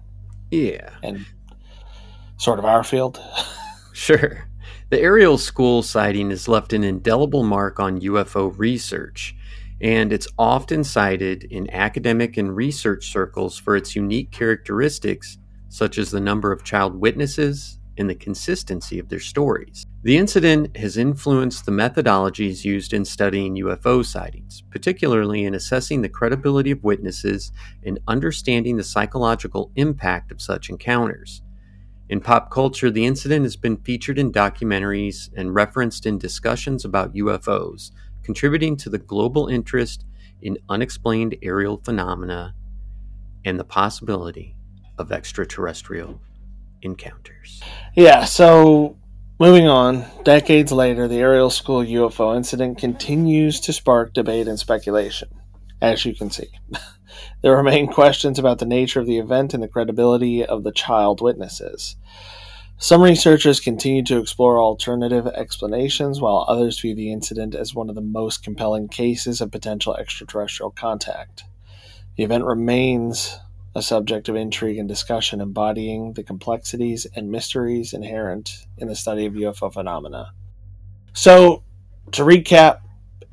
[SPEAKER 3] Yeah.
[SPEAKER 4] and sort of our field. [laughs]
[SPEAKER 3] Sure. The Ariel School sighting has left an indelible mark on UFO research, and it's often cited in academic and research circles for its unique characteristics, such as the number of child witnesses and the consistency of their stories. The incident has influenced the methodologies used in studying UFO sightings, particularly in assessing the credibility of witnesses and understanding the psychological impact of such encounters. In pop culture, the incident has been featured in documentaries and referenced in discussions about UFOs, contributing to the global interest in unexplained aerial phenomena and the possibility of extraterrestrial encounters.
[SPEAKER 4] Yeah, so moving on, decades later, the Ariel School UFO incident continues to spark debate and speculation, as you can see. [laughs] there remain questions about the nature of the event and the credibility of the child witnesses. Some researchers continue to explore alternative explanations, while others view the incident as one of the most compelling cases of potential extraterrestrial contact. The event remains a subject of intrigue and discussion, embodying the complexities and mysteries inherent in the study of UFO phenomena. So, to recap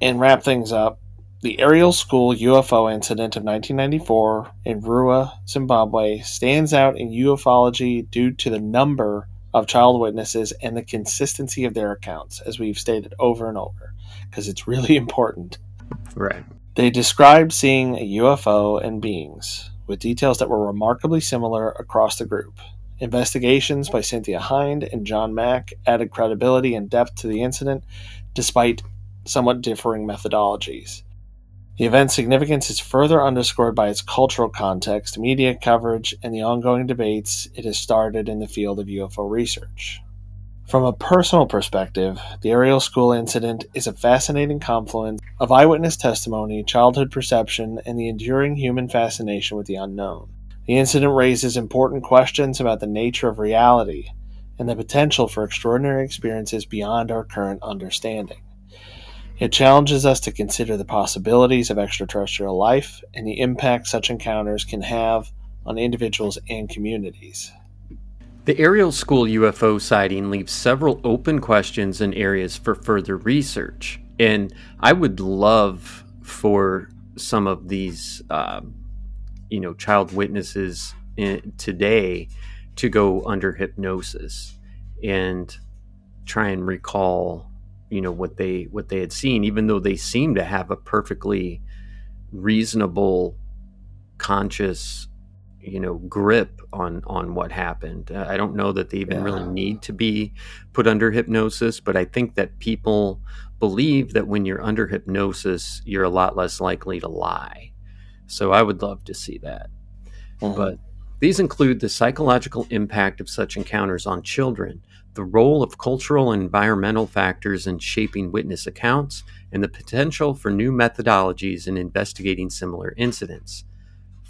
[SPEAKER 4] and wrap things up, the Ariel School UFO incident of 1994 in Ruwa, Zimbabwe, stands out in ufology due to the number of child witnesses and the consistency of their accounts, as we've stated over and over, because it's really [laughs] important.
[SPEAKER 3] Right.
[SPEAKER 4] They described seeing a UFO and beings, with details that were remarkably similar across the group. Investigations by Cynthia Hind and John Mack added credibility and depth to the incident, despite somewhat differing methodologies. The event's significance is further underscored by its cultural context, media coverage, and the ongoing debates it has started in the field of UFO research. From a personal perspective, the Ariel School incident is a fascinating confluence of eyewitness testimony, childhood perception, and the enduring human fascination with the unknown. The incident raises important questions about the nature of reality and the potential for extraordinary experiences beyond our current understanding. It challenges us to consider the possibilities of extraterrestrial life and the impact such encounters can have on individuals and communities.
[SPEAKER 3] The Ariel School UFO sighting leaves several open questions and areas for further research. And I would love for some of these, um, you know, child witnesses in, today to go under hypnosis and try and recall, you know, what they what they had seen, even though they seem to have a perfectly reasonable, conscious you know grip on on what happened. Uh, i don't know that they even really need to be put under hypnosis but i think that people believe that when you're under hypnosis you're a lot less likely to lie. So i would love to see that. But these include the psychological impact of such encounters on children, the role of cultural and environmental factors in shaping witness accounts, and the potential for new methodologies in investigating similar incidents.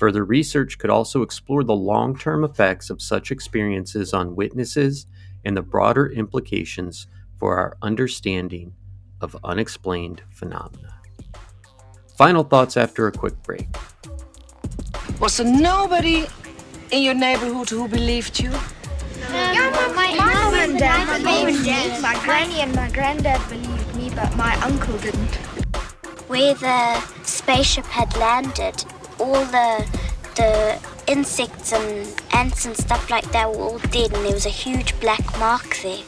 [SPEAKER 3] Further research could also explore the long term effects of such experiences on witnesses and the broader implications for our understanding of unexplained phenomena. Final thoughts after a quick break.
[SPEAKER 5] Was there nobody in your neighborhood who believed you?
[SPEAKER 2] Yeah, my,
[SPEAKER 6] Mom and dad
[SPEAKER 2] my
[SPEAKER 6] believed
[SPEAKER 2] mom
[SPEAKER 6] me. My granny and my granddad believed me, but my uncle didn't.
[SPEAKER 2] where the spaceship had landed, all the the insects and ants and stuff like that were all dead, and there was a huge black mark there.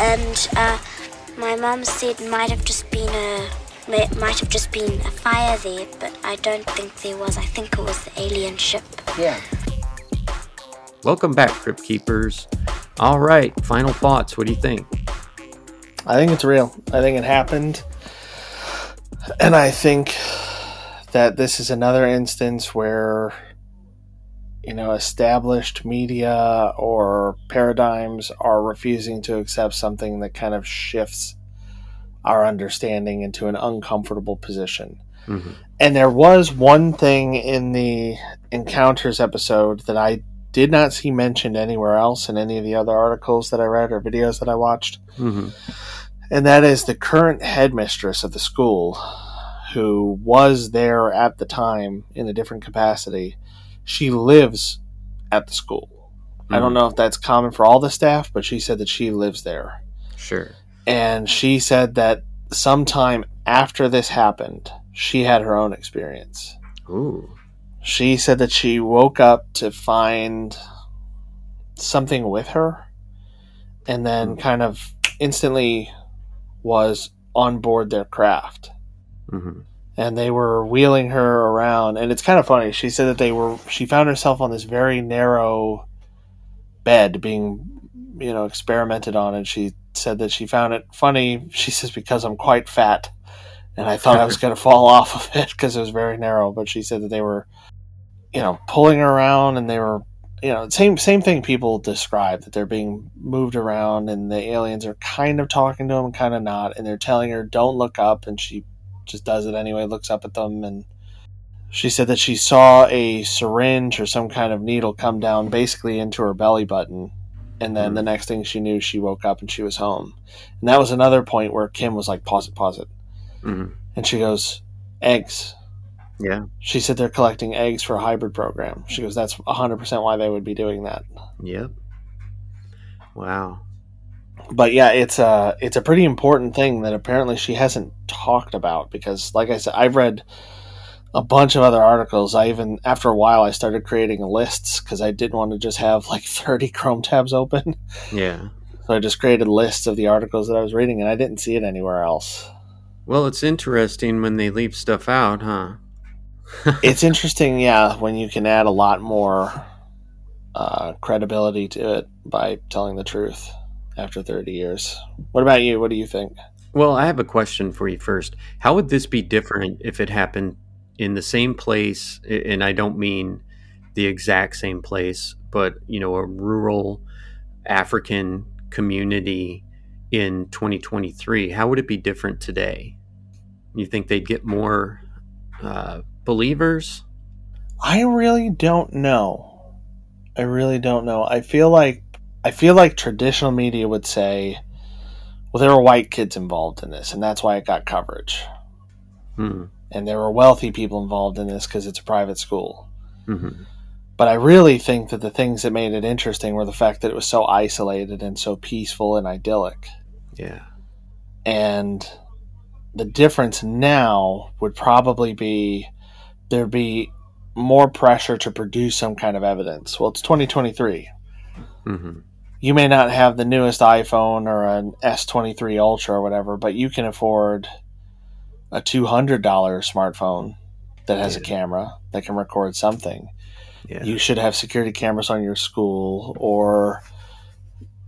[SPEAKER 2] And uh, my mum said might have just been a it might have just been a fire there, but I don't think there was. I think it was the alien ship.
[SPEAKER 5] Yeah.
[SPEAKER 3] Welcome back, Crypt Keepers. All right, final thoughts. What do you think?
[SPEAKER 4] I think it's real. I think it happened. And I think that this is another instance where you know established media or paradigms are refusing to accept something that kind of shifts our understanding into an uncomfortable position.
[SPEAKER 3] Mhm.
[SPEAKER 4] And there was one thing in the encounters episode that I did not see mentioned anywhere else in any of the other articles that I read or videos that I watched
[SPEAKER 3] hmm
[SPEAKER 4] and that is the current headmistress of the school, who was there at the time in a different capacity. She lives at the school. I don't know if that's common for all the staff, but she said that she lives there.
[SPEAKER 3] Sure.
[SPEAKER 4] And she said that sometime after this happened, she had her own experience.
[SPEAKER 3] Ooh.
[SPEAKER 4] She said that she woke up to find something with her and then kind of instantly was on board their craft.
[SPEAKER 3] hmm
[SPEAKER 4] And they were wheeling her around. And it's kind of funny. She said that they were, she found herself on this very narrow bed being, you know, experimented on. And she said that she found it funny. She says, because I'm quite fat. And I thought I was [laughs] going to fall off of it because it was very narrow. But she said that they were, you know, pulling her around and they were you know, same same thing people describe that they're being moved around and the aliens are kind of talking to them, kind of not, and they're telling her don't look up, and she just does it anyway, looks up at them, and she said that she saw a syringe or some kind of needle come down basically into her belly button, and then
[SPEAKER 3] Hmm.
[SPEAKER 4] the next thing she knew, she woke up and she was home, and that was another point where Kim was like, pause it, pause it,
[SPEAKER 3] hmm
[SPEAKER 4] and she goes, eggs.
[SPEAKER 3] Yeah.
[SPEAKER 4] She said they're collecting eggs for a hybrid program. She goes, that's 100% why they would be doing that.
[SPEAKER 3] Yep. Wow.
[SPEAKER 4] but yeah, it's a it's a pretty important thing that apparently she hasn't talked about because, like I said, I've read a bunch of other articles. I even after a while I started creating lists because I didn't want to just have like [laughs] thirty Chrome tabs open.
[SPEAKER 3] Yeah.
[SPEAKER 4] So I just created lists of the articles that I was reading, and I didn't see it anywhere else.
[SPEAKER 3] Well, it's interesting when they leave stuff out, huh?
[SPEAKER 4] It's interesting, yeah, when you can add a lot more uh, credibility to it by telling the truth after thirty years. What about you? What do you think?
[SPEAKER 3] Well, I have a question for you first. How would this be different if it happened in the same place? And I don't mean the exact same place, but you know, a rural African community in 2023. How would it be different today? You think they'd get more uh, believers?
[SPEAKER 4] I really don't know. I really don't know. I feel like I feel like traditional media would say, "Well, there were white kids involved in this, and that's why it got coverage."
[SPEAKER 3] Hmm.
[SPEAKER 4] And there were wealthy people involved in this because it's a private school.
[SPEAKER 3] hmm
[SPEAKER 4] But I really think that the things that made it interesting were the fact that it was so isolated and so peaceful and idyllic.
[SPEAKER 3] Yeah.
[SPEAKER 4] And the difference now would probably be there'd be more pressure to produce some kind of evidence. Well, it's 2023.
[SPEAKER 3] hmm
[SPEAKER 4] You may not have the newest iPhone or an S23 Ultra or whatever, but you can afford a $200 smartphone that has a camera that can record something.
[SPEAKER 3] Yeah.
[SPEAKER 4] You should have security cameras on your school or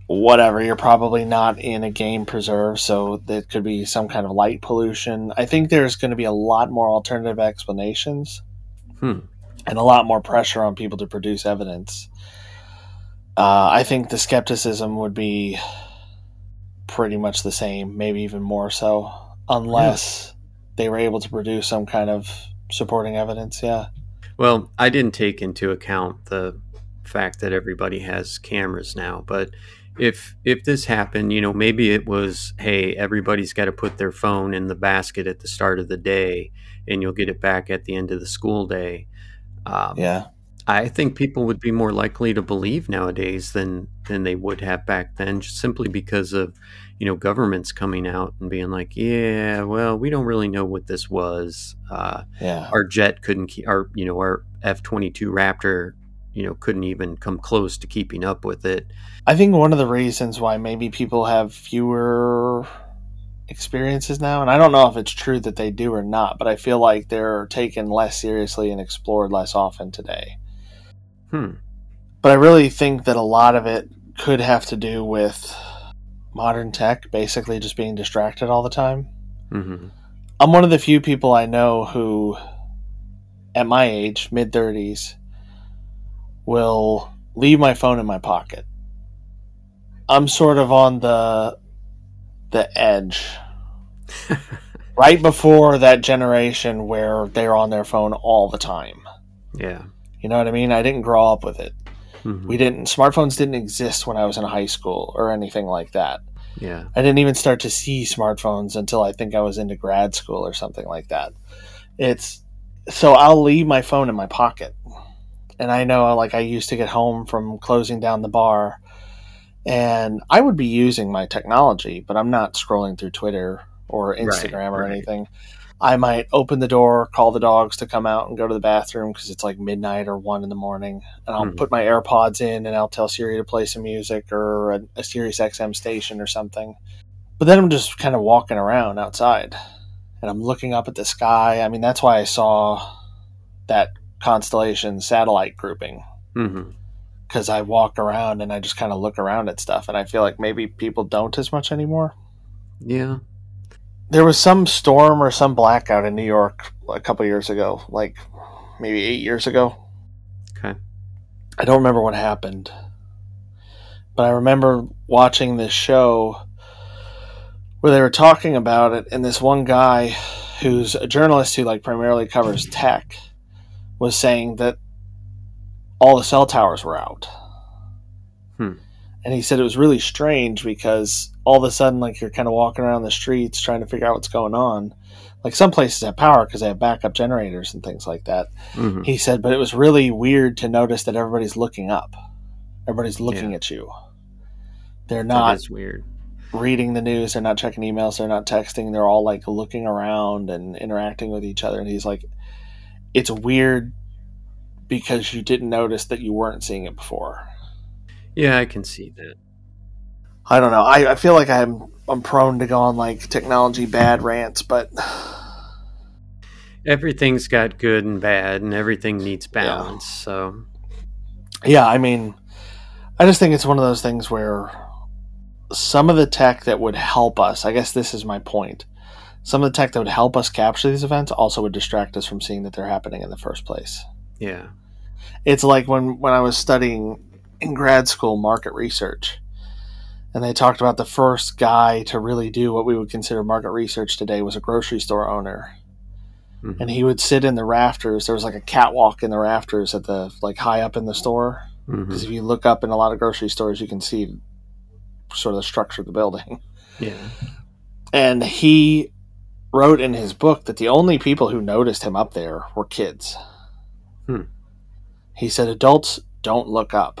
[SPEAKER 4] whatever. You're probably not in a game preserve, so it could be some kind of light pollution. I think there's going to be a lot more alternative explanations
[SPEAKER 3] Hmm.
[SPEAKER 4] and a lot more pressure on people to produce evidence. Uh, I think the skepticism would be pretty much the same, maybe even more so, unless they were able to produce some kind of supporting evidence. Yeah.
[SPEAKER 3] Well, I didn't take into account the fact that everybody has cameras now, but if if this happened, you know, maybe it was, hey, everybody's got to put their phone in the basket at the start of the day, and you'll get it back at the end of the school day. Um,
[SPEAKER 4] Yeah.
[SPEAKER 3] I think people would be more likely to believe nowadays than than they would have back then, just simply because of you know governments coming out and being like, yeah, well, we don't really know what this was. Uh,
[SPEAKER 4] Yeah.
[SPEAKER 3] our jet couldn't keep our you know our F twenty two Raptor you know couldn't even come close to keeping up with it.
[SPEAKER 4] I think one of the reasons why maybe people have fewer experiences now, and I don't know if it's true that they do or not, but I feel like they're taken less seriously and explored less often today.
[SPEAKER 3] Hmm.
[SPEAKER 4] But I really think that a lot of it could have to do with modern tech basically just being distracted all the time.
[SPEAKER 3] hmm
[SPEAKER 4] I'm one of the few people I know who at my age, mid 30s, will leave my phone in my pocket. I'm sort of on the the edge. [laughs] right before that generation where they're on their phone all the time.
[SPEAKER 3] Yeah.
[SPEAKER 4] You know what I mean? I didn't grow up with it.
[SPEAKER 3] Mhm.
[SPEAKER 4] We didn't smartphones didn't exist when I was in high school or anything like that.
[SPEAKER 3] Yeah.
[SPEAKER 4] I didn't even start to see smartphones until I think I was into grad school or something like that. It's so I'll leave my phone in my pocket. And I know like I used to get home from closing down the bar and I would be using my technology, but I'm not scrolling through Twitter or Instagram or
[SPEAKER 3] right.
[SPEAKER 4] anything. I might open the door, call the dogs to come out and go to the bathroom because it's like midnight or one in the morning, and I'll
[SPEAKER 3] Mhm.
[SPEAKER 4] put my AirPods in and I'll tell Siri to play some music or a, a Sirius XM station or something. But then I'm just kind of walking around outside, and I'm looking up at the sky. I mean, that's why I saw that constellation satellite grouping
[SPEAKER 3] mm-hmm.
[SPEAKER 4] because I walk around and I just kind of look around at stuff, and I feel like maybe people don't as much anymore.
[SPEAKER 3] Yeah.
[SPEAKER 4] There was some storm or some blackout in New York a couple years ago, like maybe eight years ago.
[SPEAKER 3] Okay.
[SPEAKER 4] I don't remember what happened, but I remember watching this show where they were talking about it, and this one guy who's a journalist who like primarily covers tech was saying that all the cell towers were out.
[SPEAKER 3] Hmm.
[SPEAKER 4] And he said it was really strange because all of a sudden, like you're kind of walking around the streets trying to figure out what's going on. Like some places have power because they have backup generators and things like that.
[SPEAKER 3] hmm
[SPEAKER 4] He said, but it was really weird to notice that everybody's looking up. Everybody's looking
[SPEAKER 3] Yeah.
[SPEAKER 4] at you. They're not
[SPEAKER 3] weird.
[SPEAKER 4] reading the news. They're not checking emails. They're not texting. They're all like looking around and interacting with each other. And he's like, it's weird because you didn't notice that you weren't seeing it before.
[SPEAKER 3] Yeah, I can see that.
[SPEAKER 4] I don't know. I, I feel like I'm I'm prone to go on like technology bad rants, but
[SPEAKER 3] Everything's got good and bad, and everything needs balance. So,
[SPEAKER 4] yeah, I mean, I just think it's one of those things where some of the tech that would help us, I guess this is my point. Some of the tech that would help us capture these events also would distract us from seeing that they're happening in the first place.
[SPEAKER 3] yeah.
[SPEAKER 4] It's like when when I was studying in grad school market research, and they talked about the first guy to really do what we would consider market research today was a grocery store owner.
[SPEAKER 3] Mhm.
[SPEAKER 4] And he would sit in the rafters. There was like a catwalk in the rafters at the like high up in the store. Because if you look up in a lot of grocery stores, you can see sort of the structure of the building.
[SPEAKER 3] Yeah.
[SPEAKER 4] And he wrote in his book that the only people who noticed him up there were kids.
[SPEAKER 3] Hmm.
[SPEAKER 4] He said adults don't look up.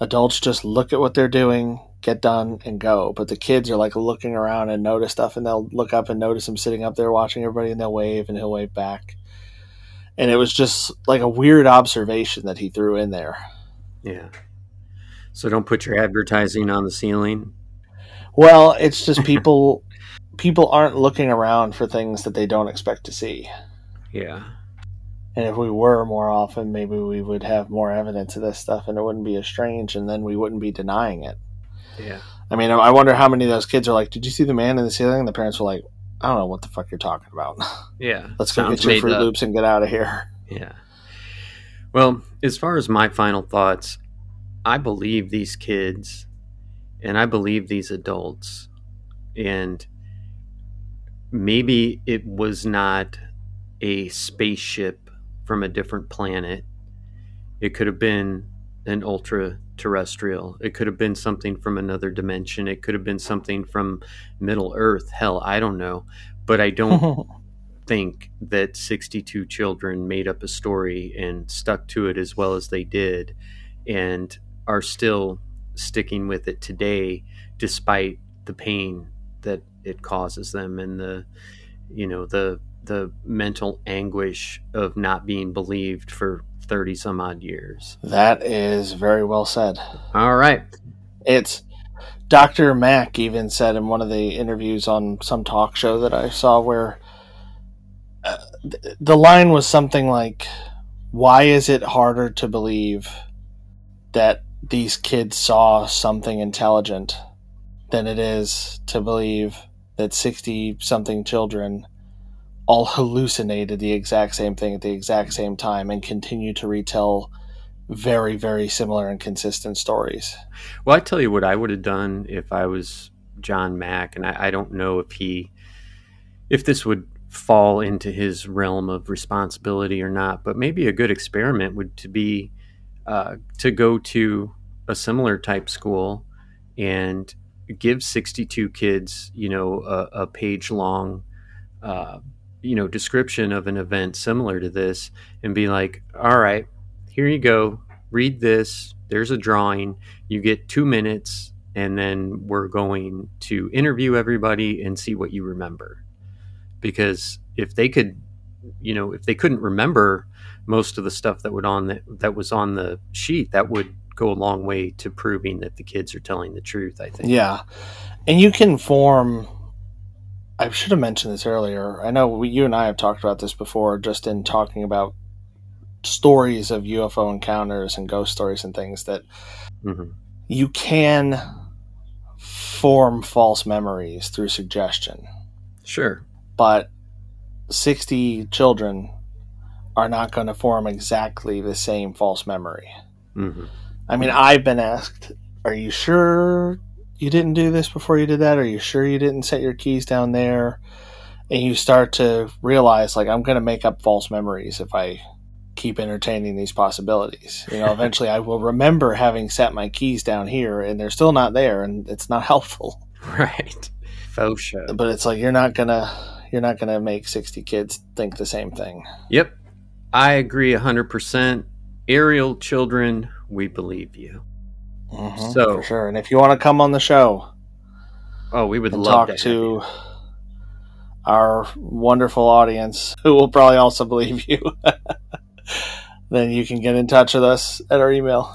[SPEAKER 4] Adults just look at what they're doing, get done, and go. But the kids are like looking around and notice stuff, and they'll look up and notice him sitting up there watching everybody, and they'll wave, and he'll wave back. And it was just like a weird observation that he threw in there.
[SPEAKER 3] Yeah. So don't put your advertising on the ceiling.
[SPEAKER 4] Well, it's just people people aren't looking around for things that they don't expect to see.
[SPEAKER 3] Yeah.
[SPEAKER 4] And if we were more often, maybe we would have more evidence of this stuff and it wouldn't be as strange and then we wouldn't be denying it.
[SPEAKER 3] Yeah.
[SPEAKER 4] I mean, I wonder how many of those kids are like, Did you see the man in the ceiling? And the parents were like, I don't know what the fuck you're talking about. [laughs]
[SPEAKER 3] Yeah.
[SPEAKER 4] Let's go get your Fruit
[SPEAKER 3] up.
[SPEAKER 4] Loops and get out of here.
[SPEAKER 3] Yeah. Well, as far as my final thoughts, I believe these kids and I believe these adults. And maybe it was not a spaceship from a different planet. It could have been an ultra terrestrial. It could have been something from another dimension. It could have been something from Middle Earth. Hell, I don't know. But I don't [laughs] think that 62 children made up a story and stuck to it as well as they did and are still sticking with it today despite the pain that it causes them and the you know the the mental anguish of not being believed for 30 some odd years.
[SPEAKER 4] that is very well said.
[SPEAKER 3] All right.
[SPEAKER 4] It's Dr. Mack even said in one of the interviews on some talk show that I saw where uh, th- the line was something like, Why is it harder to believe that these kids saw something intelligent than it is to believe that 60 something children all [laughs] hallucinated the exact same thing at the exact same time and continue to retell very, very similar and consistent stories.
[SPEAKER 3] Well, I tell you what I would have done if I was John Mack, and I, I don't know if he, if this would fall into his realm of responsibility or not, but maybe a good experiment would to be uh, to go to a similar type school and give 62 kids, you know, a, a page long, uh, you know, description of an event similar to this and be like, all right, here you go, read this. There's a drawing. You get two minutes, and then we're going to interview everybody and see what you remember. Because if they could, you know, if they couldn't remember most of the stuff that would on the, that was on the sheet, that would go a long way to proving that the kids are telling the truth. I think.
[SPEAKER 4] Yeah, and you can form. I should have mentioned this earlier. I know we, you and I have talked about this before, just in talking about stories of UFO encounters and ghost stories and things that
[SPEAKER 3] hmm
[SPEAKER 4] you can form false memories through suggestion,
[SPEAKER 3] Sure.
[SPEAKER 4] but 60 children are not going to form exactly the same false memory.
[SPEAKER 3] hmm
[SPEAKER 4] I mean, I've been asked, are you sure you didn't do this before you did that? Are you sure you didn't set your keys down there? And you start to realize, like, I'm going to make up false memories if I keep entertaining these possibilities. You know, [laughs] eventually I will remember having set my keys down here and they're still not there and it's not [laughs] helpful.
[SPEAKER 3] Right. Faux show.
[SPEAKER 4] But it's like, you're not going to. You're not going to make 60 kids think the same thing.
[SPEAKER 3] Yep. I agree 100%. Ariel children, we believe you.
[SPEAKER 4] Mhm,
[SPEAKER 3] So-
[SPEAKER 4] for sure. And if you want to come on the show,
[SPEAKER 3] Oh, we would
[SPEAKER 4] and
[SPEAKER 3] love
[SPEAKER 4] talk
[SPEAKER 3] to,
[SPEAKER 4] to our wonderful audience who will probably also believe you, [laughs] then you can get in touch with us at our email.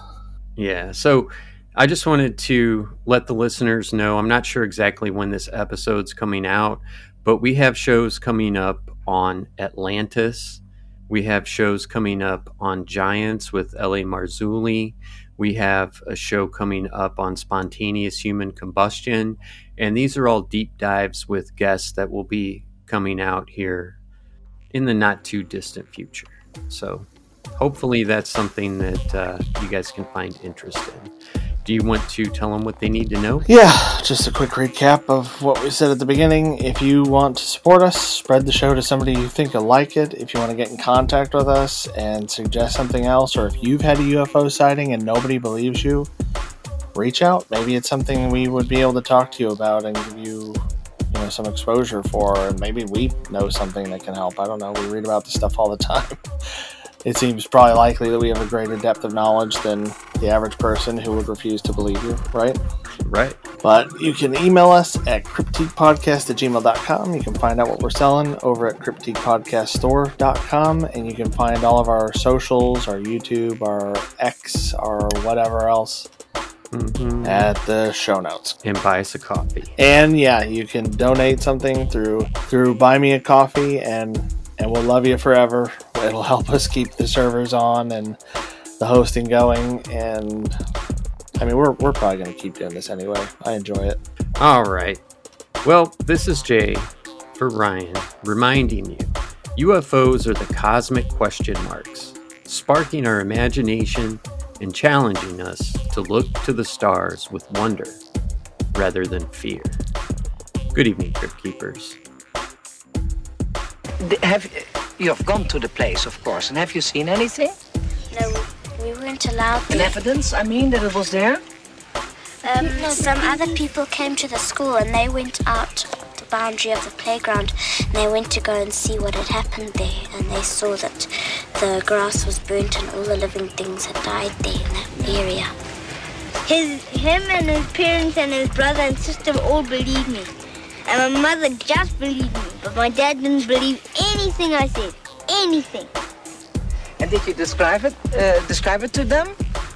[SPEAKER 3] Yeah. So I just wanted to let the listeners know I'm not sure exactly when this episode's coming out, but we have shows coming up on Atlantis. We have shows coming up on Giants with L.A. Marzulli. We have a show coming up on spontaneous human combustion. And these are all deep dives with guests that will be coming out here in the not too distant future. So hopefully that's something that uh, you guys can find interest in. Do you want to tell them what they need to know?
[SPEAKER 4] Yeah, just a quick recap of what we said at the beginning. If you want to support us, spread the show to somebody you think will like it. If you want to get in contact with us and suggest something else, or if you've had a UFO sighting and nobody believes you, reach out. Maybe it's something we would be able to talk to you about and give you, you know, some exposure for. And maybe we know something that can help. I don't know. We read about this stuff all the [laughs] time. It seems probably likely that we have a greater depth of knowledge than the average person who would refuse to believe you, right?
[SPEAKER 3] Right.
[SPEAKER 4] But you can email us at cryptiquepodcast at gmail.com. You can find out what we're selling over at cryptiquepodcaststore.com. And you can find all of our socials, our YouTube, our X, our whatever else
[SPEAKER 3] hmm
[SPEAKER 4] at the show notes.
[SPEAKER 3] And buy us a coffee.
[SPEAKER 4] And yeah, you can donate something through through Buy Me a Coffee and and we'll love you forever. It'll help us keep the servers on and the hosting going and I mean we're we're probably gonna keep doing this anyway. I enjoy it.
[SPEAKER 3] All right. Well, this is Jay for Ryan reminding you UFOs are the cosmic question marks, sparking our imagination and challenging us to look to the stars with wonder rather than fear. Good evening, Crypt Keepers.
[SPEAKER 5] Have you have gone to the place, of course, and have you seen anything?
[SPEAKER 2] No, we weren't allowed
[SPEAKER 5] An evidence? I mean, that it was there.
[SPEAKER 2] Um, some other people came to the school and they went out the boundary of the playground and they went to go and see what had happened there and they saw that the grass was burnt and all the living things had died there in that area.
[SPEAKER 6] His, him and his parents and his brother and sister all believed me. And my mother just believed me, but my dad didn't believe anything I said. Anything.
[SPEAKER 5] And did you describe it? Uh, describe it to them?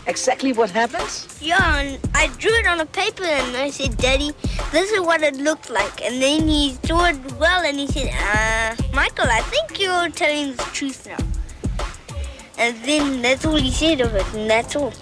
[SPEAKER 5] Exactly what happened?
[SPEAKER 6] Yeah, and I drew it on a paper and I said, Daddy, this is what it looked like. And then he saw it well and he said, uh, Michael, I think you're telling the truth now. And then that's all he said of it, and that's all.